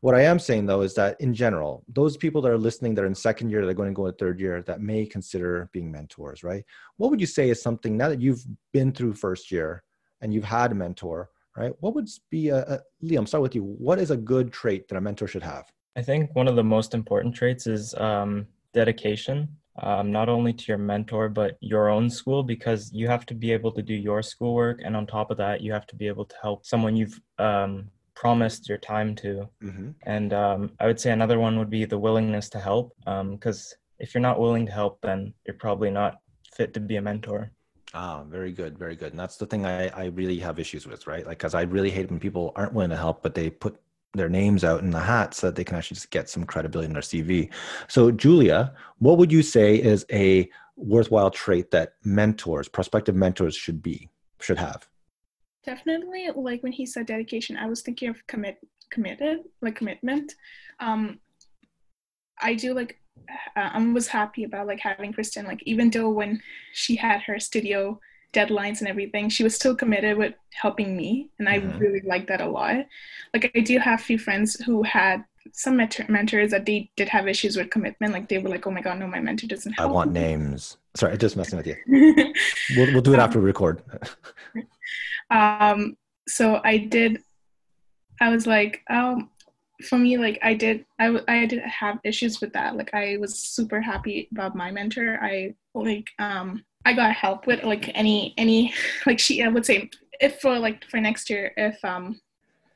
Speaker 1: What I am saying though is that in general, those people that are listening that are in second year, that are going to go into third year, that may consider being mentors, right? What would you say is something now that you've been through first year and you've had a mentor, right? What would be a, a Liam? Start with you. What is a good trait that a mentor should have?
Speaker 5: I think one of the most important traits is um, dedication, um, not only to your mentor, but your own school, because you have to be able to do your schoolwork. And on top of that, you have to be able to help someone you've um, promised your time to. Mm-hmm. And um, I would say another one would be the willingness to help, because um, if you're not willing to help, then you're probably not fit to be a mentor.
Speaker 1: Ah, very good, very good. And that's the thing I, I really have issues with, right? Like, because I really hate when people aren't willing to help, but they put their names out in the hat so that they can actually just get some credibility in their CV. So, Julia, what would you say is a worthwhile trait that mentors, prospective mentors, should be should have?
Speaker 6: Definitely, like when he said dedication, I was thinking of commit, committed, like commitment. Um, I do like. I was happy about like having Kristen, like even though when she had her studio deadlines and everything, she was still committed with helping me, and I mm-hmm. really liked that a lot. Like I do have a few friends who had some mentor- mentors that they did have issues with commitment. Like they were like, "Oh my god, no, my mentor doesn't help."
Speaker 1: I want me. names. Sorry, I'm just messing with you. we'll we'll do it after we record.
Speaker 6: um. So I did. I was like, um, for me, like I did, I I did have issues with that. Like I was super happy about my mentor. I like um I got help with like any any like she I would say if for like for next year if um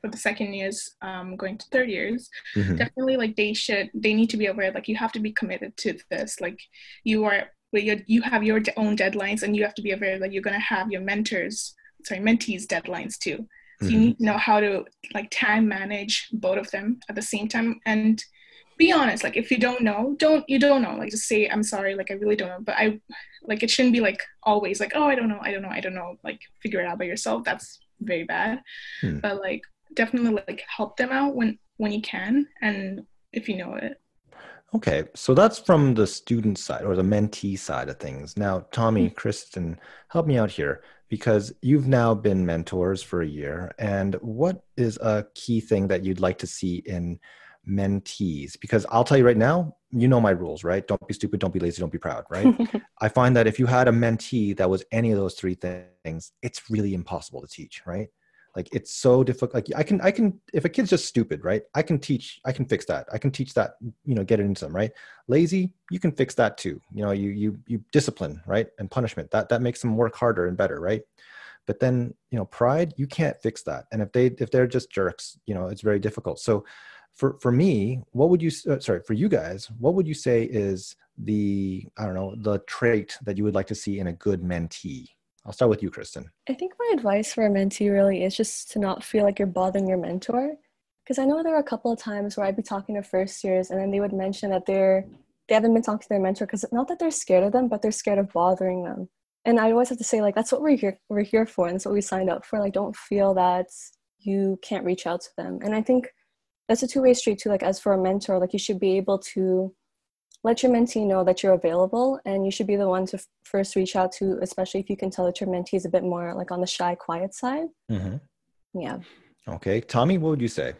Speaker 6: for the second years um, going to third years mm-hmm. definitely like they should they need to be aware like you have to be committed to this like you are you have your own deadlines and you have to be aware that you're going to have your mentors sorry mentees deadlines too so mm-hmm. you need to know how to like time manage both of them at the same time and be honest like if you don't know don't you don't know. Like just say i'm sorry like i really don't know. But i like it shouldn't be like always like oh i don't know i don't know i don't know. Like figure it out by yourself. That's very bad. Hmm. but like definitely like help them out when when you can and if you know it.
Speaker 1: Okay so that's from the student side or the mentee side of things. Now tommy mm-hmm. kristen help me out here because you've now been mentors for a year. And what is a key thing that you'd like to see in mentees because I'll tell you right now, you know my rules, right? Don't be stupid, don't be lazy, don't be proud, right? I find that if you had a mentee that was any of those three things, it's really impossible to teach, right? Like it's so difficult. Like I can, I can, if a kid's just stupid, right? I can teach, I can fix that. I can teach that, you know, get it into them, right? Lazy, you can fix that too. You know, you, you, you discipline, right? And punishment that, that makes them work harder and better, right? But then, you know, pride, you can't fix that. And if they, if they're just jerks, you know, it's very difficult. So for for me what would you uh, sorry for you guys what would you say is the i don't know the trait that you would like to see in a good mentee? I'll start with you kristen.
Speaker 4: I think my advice for a mentee really is just to not feel like you're bothering your mentor because i know there are a couple of times where i'd be talking to first years and then they would mention that they're they haven't been talking to their mentor because not that they're scared of them but they're scared of bothering them. And i always have to say like that's what we're here we're here for and that's what we signed up for like don't feel that you can't reach out to them. And i think that's a two-way street too like as for a mentor like you should be able to let your mentee know that you're available and you should be the one to f- first reach out to especially if you can tell that your mentee is a bit more like on the shy quiet side. Mm-hmm. yeah.
Speaker 1: Okay. Tommy what would you say?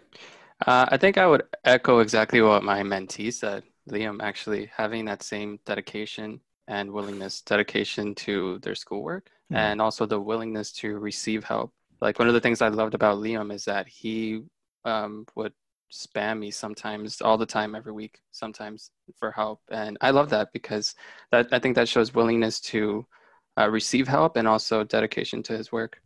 Speaker 3: Uh, i think i would echo exactly what my mentee said. Liam actually having that same dedication and willingness dedication to their schoolwork mm-hmm. and also the willingness to receive help. Like one of the things i loved about liam is that he um, would spam me sometimes all the time every week sometimes for help. And i love that because that i think that shows willingness to uh, receive help and also dedication to his work.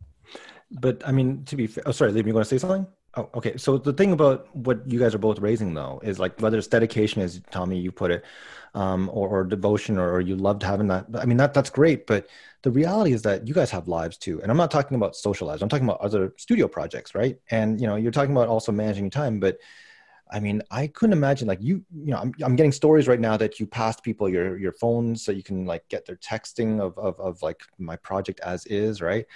Speaker 1: But i mean to be fair, oh sorry Liam, you want to say something oh okay. So the thing about what you guys are both raising though is like whether it's dedication as tommy you put it um, or, or devotion or, or you loved having that i mean that that's great but the reality is that you guys have lives too. And i'm not talking about social lives. I'm talking about other studio projects right? And you know you're talking about also managing your time but i mean i couldn't imagine like you you know i'm, I'm getting stories right now that you passed people your your phones so you can like get their texting of of, of like my project as is right?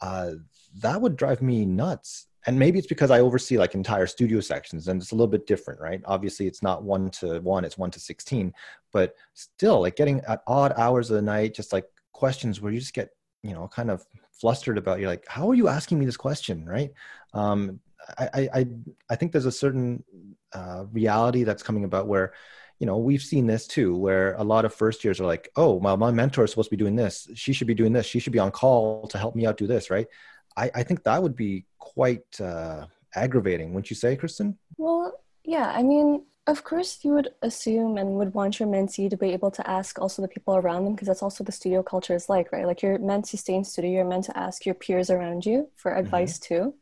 Speaker 1: Uh, that would drive me nuts and maybe it's because I oversee like entire studio sections and it's a little bit different, right? Obviously, it's not one to one, it's one to 16, but still, like getting at odd hours of the night, just like questions where you just get you know kind of flustered about you're like how are you asking me this question? Right? Um, I, I i think there's a certain uh, reality that's coming about where you know we've seen this too where a lot of first years are like oh well my mentor is supposed to be doing this. She should be doing this. She should be on call to help me out do this right i, I think that would be quite uh, aggravating wouldn't you say kristen
Speaker 4: well yeah i mean of course, you would assume and would want your mentee to be able to ask also the people around them because that's also the studio culture is like, right? Like you're meant to stay in studio, you're meant to ask your peers around you for mm-hmm. advice mm-hmm. too.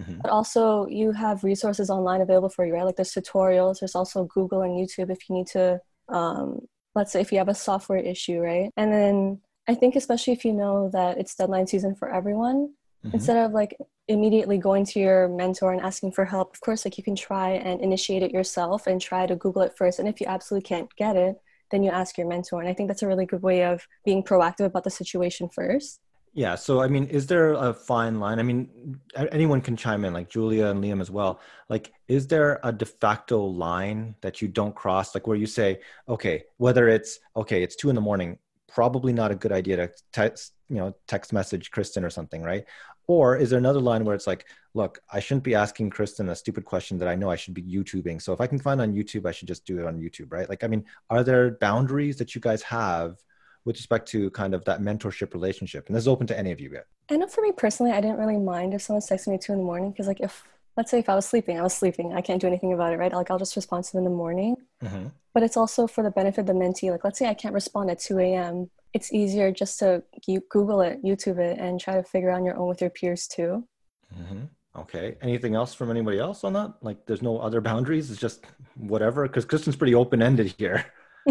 Speaker 4: Mm-hmm. But also, you have resources online available for you, right? Like there's tutorials, there's also Google and YouTube if you need to, um, let's say, if you have a software issue, right? And then I think, especially if you know that it's deadline season for everyone, mm-hmm. instead of like immediately going to your mentor and asking for help of course like you can try and initiate it yourself and try to google it first. And if you absolutely can't get it then you ask your mentor. And i think that's a really good way of being proactive about the situation first.
Speaker 1: Yeah. So i mean is there a fine line? I mean anyone can chime in like julia and liam as well. Like is there a de facto line that you don't cross? Like where you say okay whether it's okay it's two in the morning probably not a good idea to text you know text message kristen or something right or is there another line where it's like, look, I shouldn't be asking Kristen a stupid question that I know I should be YouTubing. So if I can find on YouTube, I should just do it on YouTube, right? Like, I mean, are there boundaries that you guys have with respect to kind of that mentorship relationship? And this is open to any of you guys.
Speaker 4: I know for me personally, I didn't really mind if someone texting me two in the morning because, like, if let's say if I was sleeping, I was sleeping, I can't do anything about it, right? Like, I'll just respond to them in the morning. Mm-hmm. But it's also for the benefit of the mentee. Like, let's say I can't respond at 2 a.m it's easier just to Google it, YouTube it, and try to figure out on your own with your peers too. Mm-hmm.
Speaker 1: Okay. Anything else from anybody else on that? Like, there's no other boundaries. It's just whatever. Because Kristen's pretty open ended here.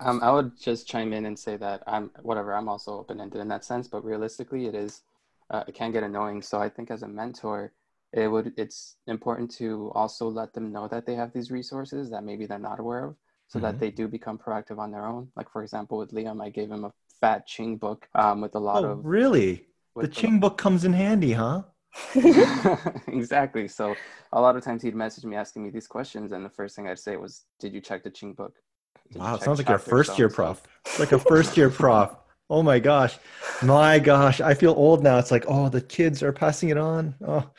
Speaker 3: um, I would just chime in and say that I'm whatever. I'm also open ended in that sense, but realistically, it is uh, it can get annoying. So I think as a mentor, it would it's important to also let them know that they have these resources that maybe they're not aware of, so mm-hmm. that they do become proactive on their own. Like for example, with Liam, I gave him a fat ching book um, with a lot
Speaker 1: oh,
Speaker 3: of
Speaker 1: really. The Ching book comes in handy, huh?
Speaker 3: exactly. So a lot of times he'd message me asking me these questions, and the first thing I'd say was, "Did you check the ching book?"
Speaker 1: Did wow, it sounds like your first year prof. like a first year prof. Oh my gosh, my gosh, I feel old now. It's like, oh, the kids are passing it on. Oh,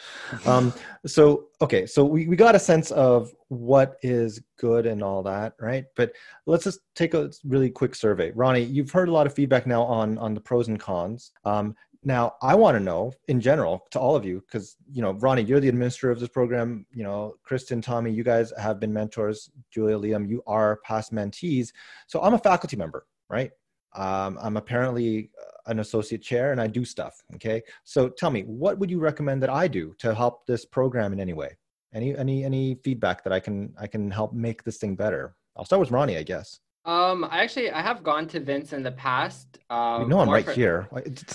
Speaker 1: um, so okay, so we, we got a sense of what is good and all that, right? But let's just take a really quick survey. Ronnie, you've heard a lot of feedback now on on the pros and cons. Um, now, I want to know in general to all of you, because you know, Ronnie, you're the administrator of this program. You know, Kristen, Tommy, you guys have been mentors. Julia, Liam, you are past mentees. So I'm a faculty member, right? Um, I'm apparently an associate chair, and I do stuff. Okay, so tell me, what would you recommend that I do to help this program in any way? Any any any feedback that I can I can help make this thing better? I'll start with Ronnie, I guess.
Speaker 2: Um, I actually I have gone to Vince in the past. Um,
Speaker 1: you know I'm right for, here.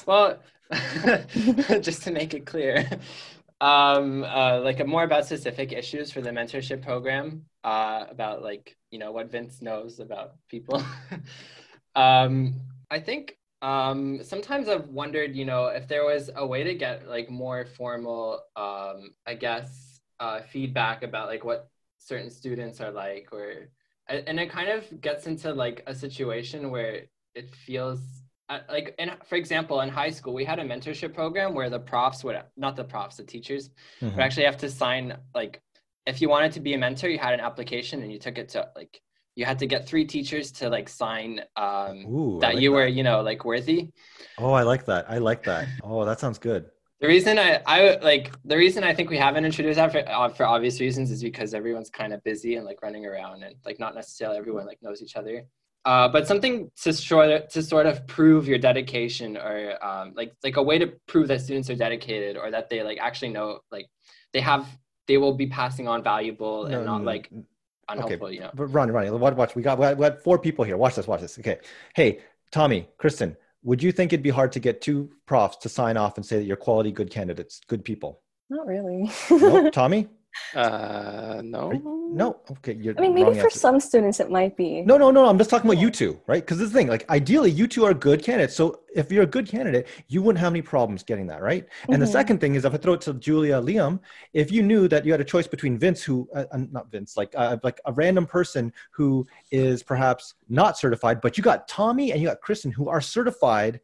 Speaker 2: Well, just to make it clear, um, uh, like more about specific issues for the mentorship program, uh, about like you know what Vince knows about people. um, I think um, sometimes I've wondered, you know, if there was a way to get like more formal, um, I guess, uh, feedback about like what certain students are like, or and it kind of gets into like a situation where it feels uh, like in, for example in high school we had a mentorship program where the profs would not the profs the teachers mm-hmm. would actually have to sign like if you wanted to be a mentor you had an application and you took it to like you had to get three teachers to like sign um, Ooh, that like you that. were you know like worthy
Speaker 1: oh i like that i like that oh that sounds good
Speaker 2: the reason I, I like the reason I think we haven't introduced that for, uh, for obvious reasons is because everyone's kind of busy and like running around and like not necessarily everyone like knows each other. Uh, but something to sort of, to sort of prove your dedication or um, like like a way to prove that students are dedicated or that they like actually know like they have they will be passing on valuable and not like unhelpful. Okay. You know.
Speaker 1: But Ronnie, Ronnie, watch, watch. We got we got four people here. Watch this. Watch this. Okay. Hey, Tommy, Kristen, would you think it'd be hard to get two profs to sign off and say that you're quality good candidates, good people?
Speaker 4: Not really.
Speaker 1: nope. Tommy?
Speaker 3: Uh, no.
Speaker 1: no. Okay.
Speaker 4: You're I mean, maybe for answer. some students it might be.
Speaker 1: No, no, no. I'm just talking about you two, right? Because this is the thing. Like, ideally, you two are good candidates. So if you're a good candidate, you wouldn't have any problems getting that, right? And mm-hmm. the second thing is, if I throw it to Julia, Liam, if you knew that you had a choice between Vince, who uh, uh, not Vince, like uh, like a random person who is perhaps not certified, but you got Tommy and you got Kristen who are certified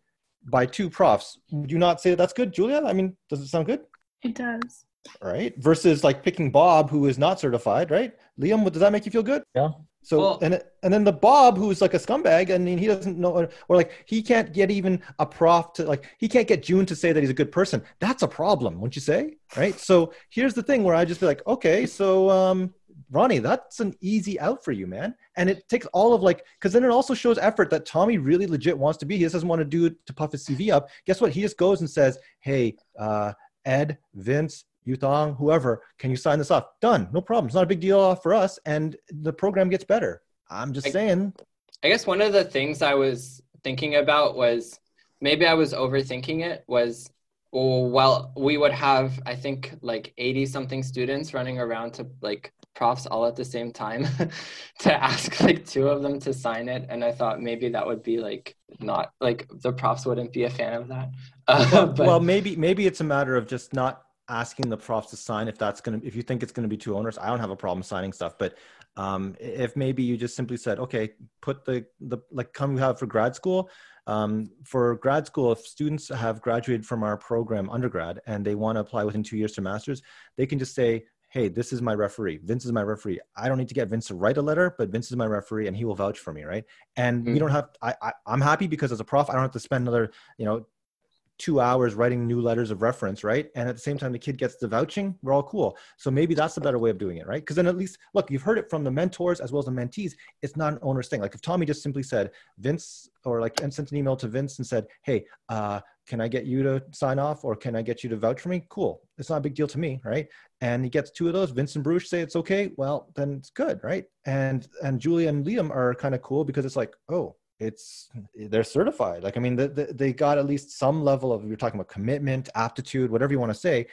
Speaker 1: by two profs, would you not say that that's good, Julia? I mean, does it sound good?
Speaker 6: It does
Speaker 1: right? Versus like picking Bob, who is not certified, right? Liam, does that make you feel good?
Speaker 5: Yeah.
Speaker 1: So well, and and then the Bob who's like a scumbag I mean, he doesn't know or, or, like he can't get even a prof to like he can't get June to say that he's a good person. That's a problem, wouldn't you say? Right. So here's the thing where I just be like, okay, so um, Ronnie, that's an easy out for you, man. And it takes all of like, because then it also shows effort that Tommy really legit wants to be. He just doesn't want to do it to puff his CV up. Guess what? He just goes and says, hey, uh, Ed, Vince, Yutong, whoever, can you sign this off? Done. No problem. It's not a big deal for us. And the program gets better. I'm just I, saying.
Speaker 2: I guess one of the things I was thinking about was maybe I was overthinking it was well we would have I think like 80 something students running around to like profs all at the same time to ask like two of them to sign it and I thought maybe that would be like not like the profs wouldn't be a fan of that.
Speaker 1: Uh, well, but, well maybe maybe it's a matter of just not asking the profs to sign if that's going to if you think it's going to be too onerous i don't have a problem signing stuff but um, if maybe you just simply said okay put the the like come you have for grad school um, for grad school if students have graduated from our program undergrad and they want to apply within two years to masters they can just say hey this is my referee. Vince is my referee. I don't need to get vince to write a letter but vince is my referee and he will vouch for me right? And mm-hmm. we don't have I, I i'm happy because as a prof i don't have to spend another you know two hours writing new letters of reference, right? And at the same time, the kid gets the vouching, we're all cool. So maybe that's the better way of doing it, right? Because then at least, look, you've heard it from the mentors as well as the mentees. It's not an owner's thing. Like if Tommy just simply said, Vince, or like and sent an email to Vince and said, hey, uh, can I get you to sign off or can I get you to vouch for me? Cool. It's not a big deal to me, right? And he gets two of those. Vince and Bruce say it's okay. Well, then it's good, right? And and Julia and Liam are kind of cool because it's like, oh, it's they're certified. Like i mean the, the, they got at least some level of you're talking about commitment aptitude whatever you want to say.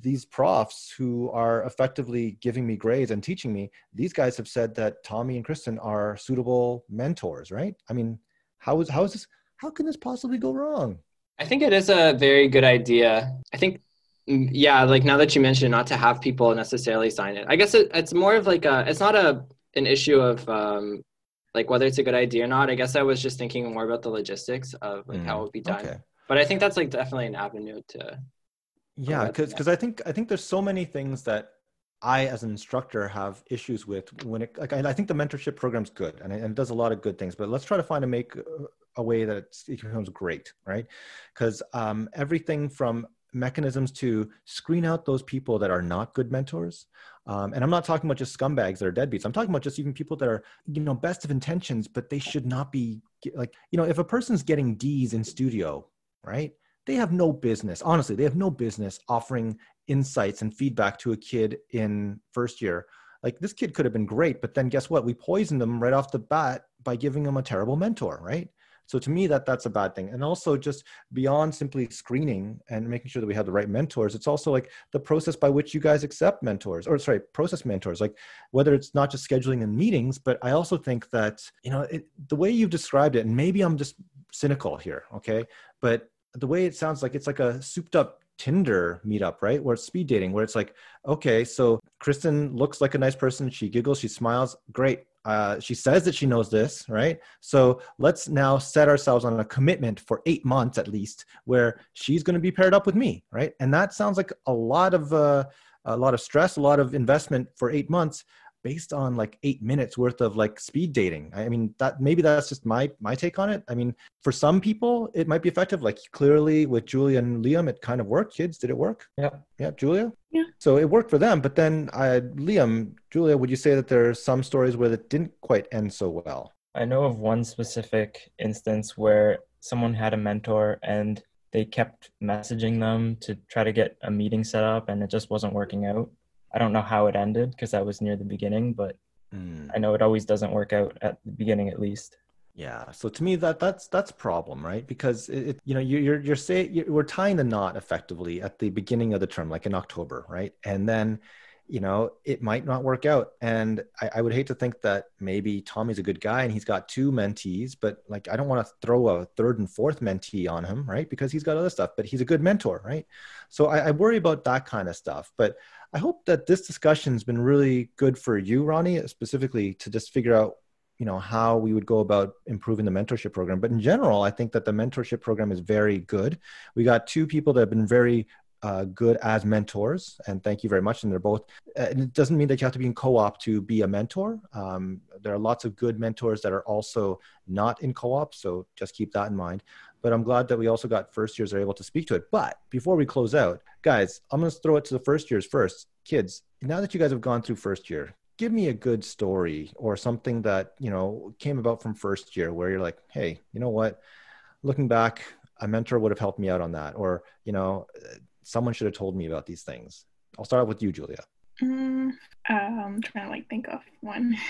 Speaker 1: These profs who are effectively giving me grades and teaching me these guys have said that tommy and kristen are suitable mentors right? I mean how is how is this how can this possibly go wrong?
Speaker 2: I think it is a very good idea. I think yeah like now that you mentioned not to have people necessarily sign it i guess it, it's more of like a it's not a an issue of um, like whether it's a good idea or not. I guess I was just thinking more about the logistics of like mm, how it would be done. Okay. But I think that's like definitely an avenue to.
Speaker 1: Yeah, because because I think I think there's so many things that I as an instructor have issues with when it like I, I think the mentorship program's good and it, and it, does a lot of good things, but let's try to find a make a way that it becomes great, right? Because um, everything from mechanisms to screen out those people that are not good mentors. Um, and I'm not talking about just scumbags that are deadbeats. I'm talking about just even people that are, you know, best of intentions, but they should not be like, you know, if a person's getting D's in studio, right? They have no business, honestly, they have no business offering insights and feedback to a kid in first year. Like this kid could have been great, but then guess what? We poisoned them right off the bat by giving them a terrible mentor, right? So to me, that that's a bad thing. And also just beyond simply screening and making sure that we have the right mentors, it's also like the process by which you guys accept mentors or sorry, process mentors, like whether it's not just scheduling in meetings, but I also think that, you know, it, the way you've described it, and maybe I'm just cynical here, okay? But the way it sounds like it's like a souped up Tinder meetup, right? Where it's speed dating, where it's like, okay, so Kristen looks like a nice person. She giggles, she smiles. Great. Uh, she says that she knows this, right? So let's now set ourselves on a commitment for eight months at least, where she's going to be paired up with me, right? And that sounds like a lot of uh, a lot of stress, a lot of investment for eight months based on like eight minutes worth of like speed dating. I mean that maybe that's just my my take on it. I mean for some people it might be effective. Like clearly with julia and liam it kind of worked. Kids did it work?
Speaker 5: Yeah.
Speaker 1: Yeah julia?
Speaker 6: Yeah.
Speaker 1: So it worked for them but then uh, liam julia would you say that there are some stories where it didn't quite end so well?
Speaker 5: I know of one specific instance where someone had a mentor and they kept messaging them to try to get a meeting set up and it just wasn't working out I don't know how it ended because that was near the beginning, but mm. I know it always doesn't work out at the beginning at least.
Speaker 1: Yeah. So to me, that that's that's problem, right? Because it, it you know you, you're you're saying you're, we're tying the knot effectively at the beginning of the term, like in October, right? And then you know, it might not work out. And I, I, would hate to think that maybe Tommy's a good guy and he's got two mentees, but like I don't want to throw a third and fourth mentee on him, right? Because he's got other stuff, but he's a good mentor, right? So I, I worry about that kind of stuff. But I hope that this discussion's been really good for you, Ronnie, specifically to just figure out you know how we would go about improving the mentorship program. But in general i think that the mentorship program is very good. We got two people that have been very uh, good as mentors and thank you very much and they're both and it doesn't mean that you have to be in co-op to be a mentor. Um, there are lots of good mentors that are also not in co-op so just keep that in mind but i'm glad that we also got first years are able to speak to it but before we close out guys i'm going to throw it to the first years first kids now that you guys have gone through first year give me a good story or something that you know came about from first year where you're like hey you know what looking back a mentor would have helped me out on that or you know someone should have told me about these things. I'll start with you, Julia.
Speaker 6: Mm, I'm trying to like think of one.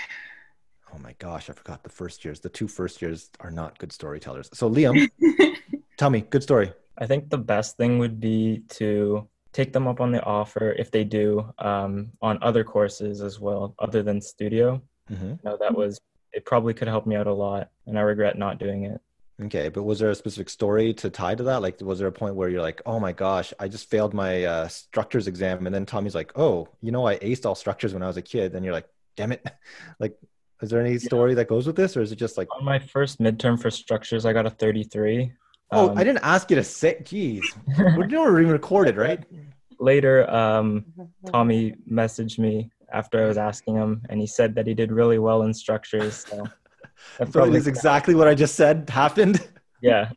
Speaker 1: Oh my gosh, I forgot the first years. The two first years are not good storytellers. So Liam, tell me, good story.
Speaker 5: I think the best thing would be to take them up on the offer if they do um, on other courses as well, other than studio. Mm-hmm. You know, that was it. Probably could help me out a lot, and I regret not doing it.
Speaker 1: Okay, but was there a specific story to tie to that? Like, was there a point where you're like, "Oh my gosh, I just failed my uh, structures exam," and then Tommy's like, "Oh, you know, I aced all structures when I was a kid," and you're like, "Damn it!" like, is there any story yeah. that goes with this, or is it just like
Speaker 5: on my first midterm for structures, I got a 33.
Speaker 1: Oh, um, I didn't ask you to say. Jeez, we're doing re-recorded, right?
Speaker 5: Later, um, Tommy messaged me after I was asking him, and he said that he did really well in structures. So
Speaker 1: That probably is exactly what I just said happened.
Speaker 5: Yeah.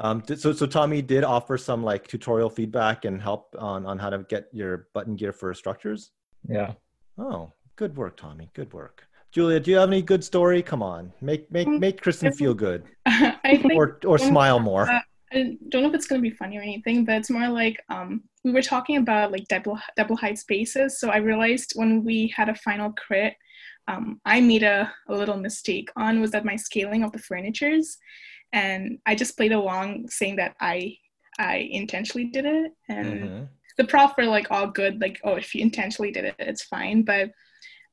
Speaker 1: Um, so, so Tommy did offer some like tutorial feedback and help on, on how to get your button gear for structures.
Speaker 5: Yeah.
Speaker 1: Oh, good work, Tommy. Good work. Julia, do you have any good story? Come on, make make mm, make Kristen feel good, or or smile more. Uh,
Speaker 6: I don't know if it's going to be funny or anything, but it's more like um, we were talking about like double double height spaces. So I realized when we had a final crit, um, I made a, a little mistake on was that my scaling of the furnitures, and I just played along saying that I I intentionally did it, and mm-hmm. the prof were like all good, like oh if you intentionally did it, it's fine, but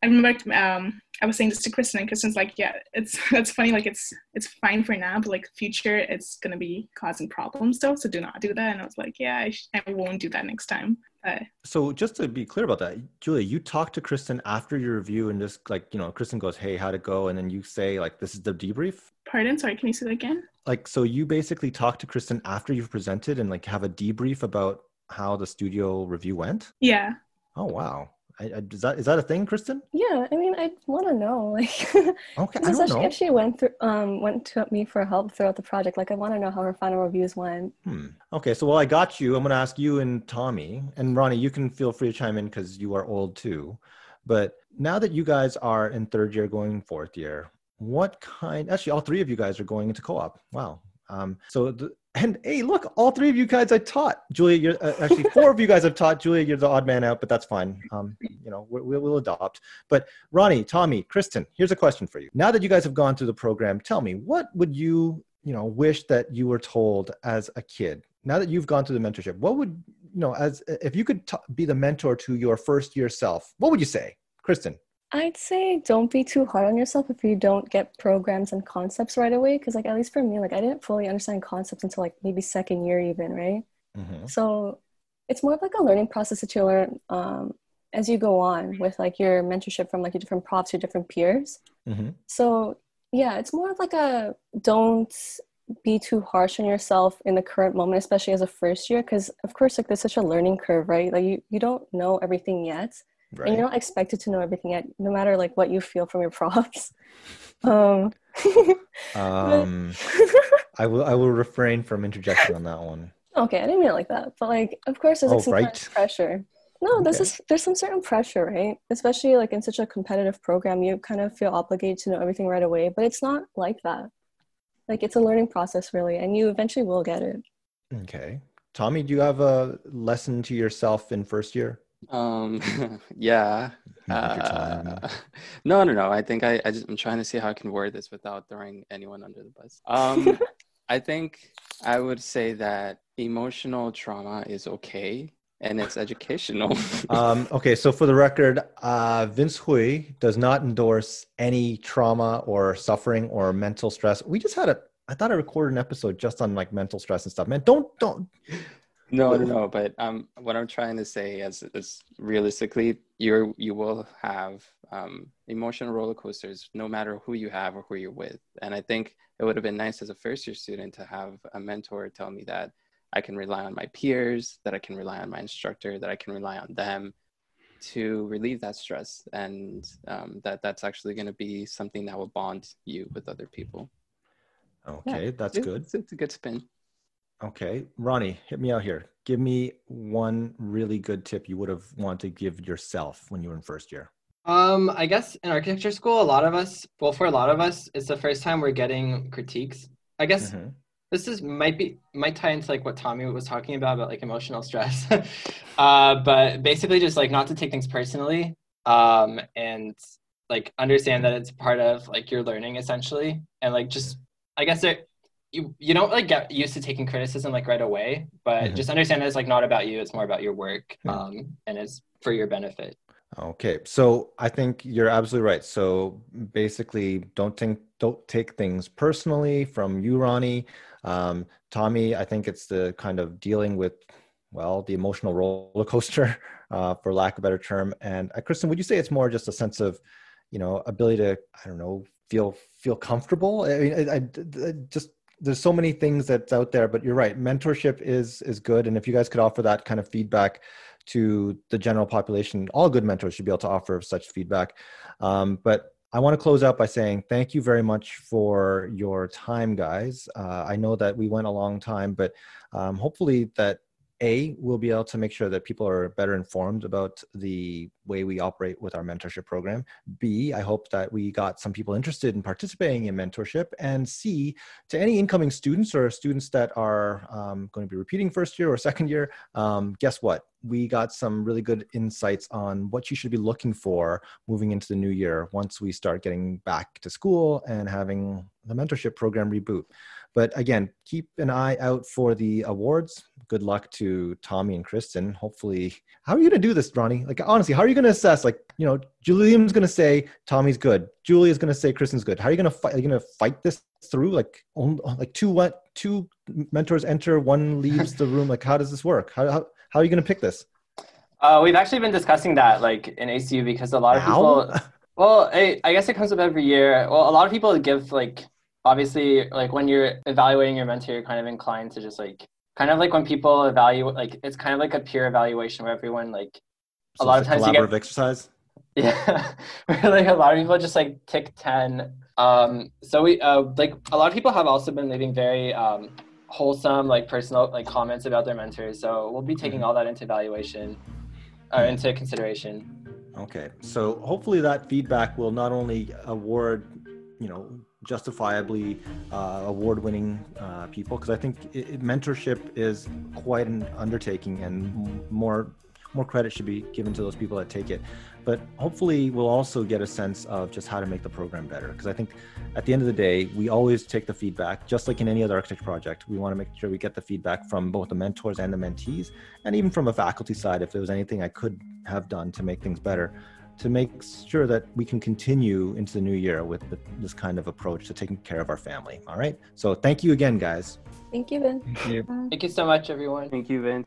Speaker 6: I remember um, I was saying this to Kristen, and Kristen's like, "Yeah, it's that's funny. Like, it's it's fine for now, but like future, it's gonna be causing problems though. So do not do that." And I was like, "Yeah, I, sh- I won't do that next time." But
Speaker 1: so just to be clear about that, Julia, you talked to Kristen after your review, and just like you know, Kristen goes, "Hey, how'd it go?" And then you say like, "This is the debrief."
Speaker 6: Pardon? Sorry, can you say that again?
Speaker 1: Like, so you basically talk to Kristen after you've presented and like have a debrief about how the studio review went.
Speaker 6: Yeah.
Speaker 1: Oh wow. I, I, is that is that a thing, Kristen?
Speaker 4: Yeah, I mean, I want to know, like,
Speaker 1: okay, I don't know.
Speaker 4: if she went through, um, went to me for help throughout the project, like, I want to know how her final reviews went.
Speaker 1: Hmm. Okay, so well, I got you. I'm going to ask you and Tommy and Ronnie. You can feel free to chime in because you are old too. But now that you guys are in third year, going fourth year, what kind? Actually, all three of you guys are going into co-op. Wow. Um, so the, and hey, look, all three of you guys I taught. Julia, you're uh, actually four of you guys have taught. Julia, you're the odd man out, but that's fine. Um, you know, we, will adopt. But Ronnie, Tommy, Kristen, here's a question for you. Now that you guys have gone through the program, tell me, what would you, you know, wish that you were told as a kid? Now that you've gone through the mentorship, what would, you know, as if you could t- be the mentor to your first year self, what would you say, Kristen?
Speaker 4: I'd say don't be too hard on yourself if you don't get programs and concepts right away. Because, like, at least for me, like, I didn't fully understand concepts until like maybe second year, even, right? Mm-hmm. So it's more of like a learning process that you learn um, as you go on with like your mentorship from like your different profs, your different peers. Mm-hmm. So yeah, it's more of like a don't be too harsh on yourself in the current moment, especially as a first year, because of course, like there's such a learning curve, right? Like you you don't know everything yet. Right. And you're not expected to know everything yet, no matter like what you feel from your profs. um,
Speaker 1: um I will I will refrain from interjecting on that one.
Speaker 4: Okay, I didn't mean it like that. But like of course there's like oh, some right. pressure. No, okay. this is there's some certain pressure, right? Especially like in such a competitive program, you kind of feel obligated to know everything right away. But it's not like that. Like it's a learning process really, and you eventually will get it.
Speaker 1: Okay. Tommy, do you have a lesson to yourself in first year?
Speaker 3: Um, yeah. Uh, no, no, no. I think I, I just, I'm trying to see how I can word this without throwing anyone under the bus. Um, I think I would say that emotional trauma is okay and it's educational.
Speaker 1: um, okay, so for the record, uh, Vince Hui does not endorse any trauma or suffering or mental stress. We just had a, I thought I recorded an episode just on like mental stress and stuff. Man, don't, don't,
Speaker 3: no, no, no. But um, what I'm trying to say is, is realistically, you're you will have um, emotional roller coasters, no matter who you have or who you're with. And I think it would have been nice as a first year student to have a mentor tell me that I can rely on my peers, that I can rely on my instructor, that I can rely on them to relieve that stress, and um, that that's actually going to be something that will bond you with other people.
Speaker 1: Okay, yeah, that's good.
Speaker 3: It's, it's a good spin.
Speaker 1: Okay, Ronnie, hit me out here. Give me one really good tip you would have wanted to give yourself when you were in first year.
Speaker 2: Um, I guess in architecture school, a lot of us, well, for a lot of us, it's the first time we're getting critiques. I guess mm-hmm. this is might be might tie into like what Tommy was talking about about like emotional stress. uh, but basically, just like not to take things personally, um, and like understand that it's part of like your learning essentially, and like just I guess it you you don't like get used to taking criticism like right away, but mm-hmm. just understand that it's like not about you; it's more about your work, mm-hmm. um, and it's for your benefit.
Speaker 1: Okay, so I think you're absolutely right. So basically, don't think don't take things personally from you, Ronnie. Um, Tommy, I think it's the kind of dealing with well the emotional roller coaster, uh, for lack of a better term. And uh, Kristen, would you say it's more just a sense of you know ability to I don't know feel feel comfortable? I mean, I, I, I just there's so many things that's out there but you're right mentorship is is good and if you guys could offer that kind of feedback to the general population all good mentors should be able to offer such feedback um, but I want to close out by saying thank you very much for your time, guys. Uh, I know that we went a long time, but um, hopefully that a we'll be able to make sure that people are better informed about the way we operate with our mentorship program. B i hope that we got some people interested in participating in mentorship. And c to any incoming students or students that are um, going to be repeating first year or second year um, guess what? We got some really good insights on what you should be looking for moving into the new year once we start getting back to school and having the mentorship program reboot but again, keep an eye out for the awards. Good luck to Tommy and Kristen. Hopefully, how are you going to do this, Ronnie? Like, honestly, how are you going to assess? Like, you know, Julian's going to say Tommy's good. Julia's going to say Kristen's good. How are you going to fight? Are you going to fight this through? Like, on, like two what? Two mentors enter, one leaves the room. Like, how does this work? How how, how are you going to pick this?
Speaker 2: Uh, we've actually been discussing that, like in ACU, because a lot of people. Well, I, I guess it comes up every year. Well, a lot of people give like obviously like when you're evaluating your mentor you're kind of inclined to just like kind of like when people evaluate like it's kind of like a peer evaluation where everyone like
Speaker 1: so a lot of times collaborative you get, exercise?
Speaker 2: Yeah. Like a lot of people just like tick 10 um so we uh like a lot of people have also been leaving very um wholesome like personal like comments about their mentors. So we'll be taking mm-hmm. all that into evaluation or uh, into consideration.
Speaker 1: Okay. So hopefully that feedback will not only award you know justifiably uh, award-winning uh, people because I think it, mentorship is quite an undertaking and more more credit should be given to those people that take it. But hopefully, we'll also get a sense of just how to make the program better. Because I think at the end of the day, we always take the feedback, just like in any other architecture project. We want to make sure we get the feedback from both the mentors and the mentees, and even from a faculty side, if there was anything I could have done to make things better to make sure that we can continue into the new year with this kind of approach to taking care of our family. All right. So thank you again, guys.
Speaker 4: Thank you, Vin.
Speaker 3: Thank you.
Speaker 2: Thank you so much, everyone.
Speaker 3: Thank you, Vin.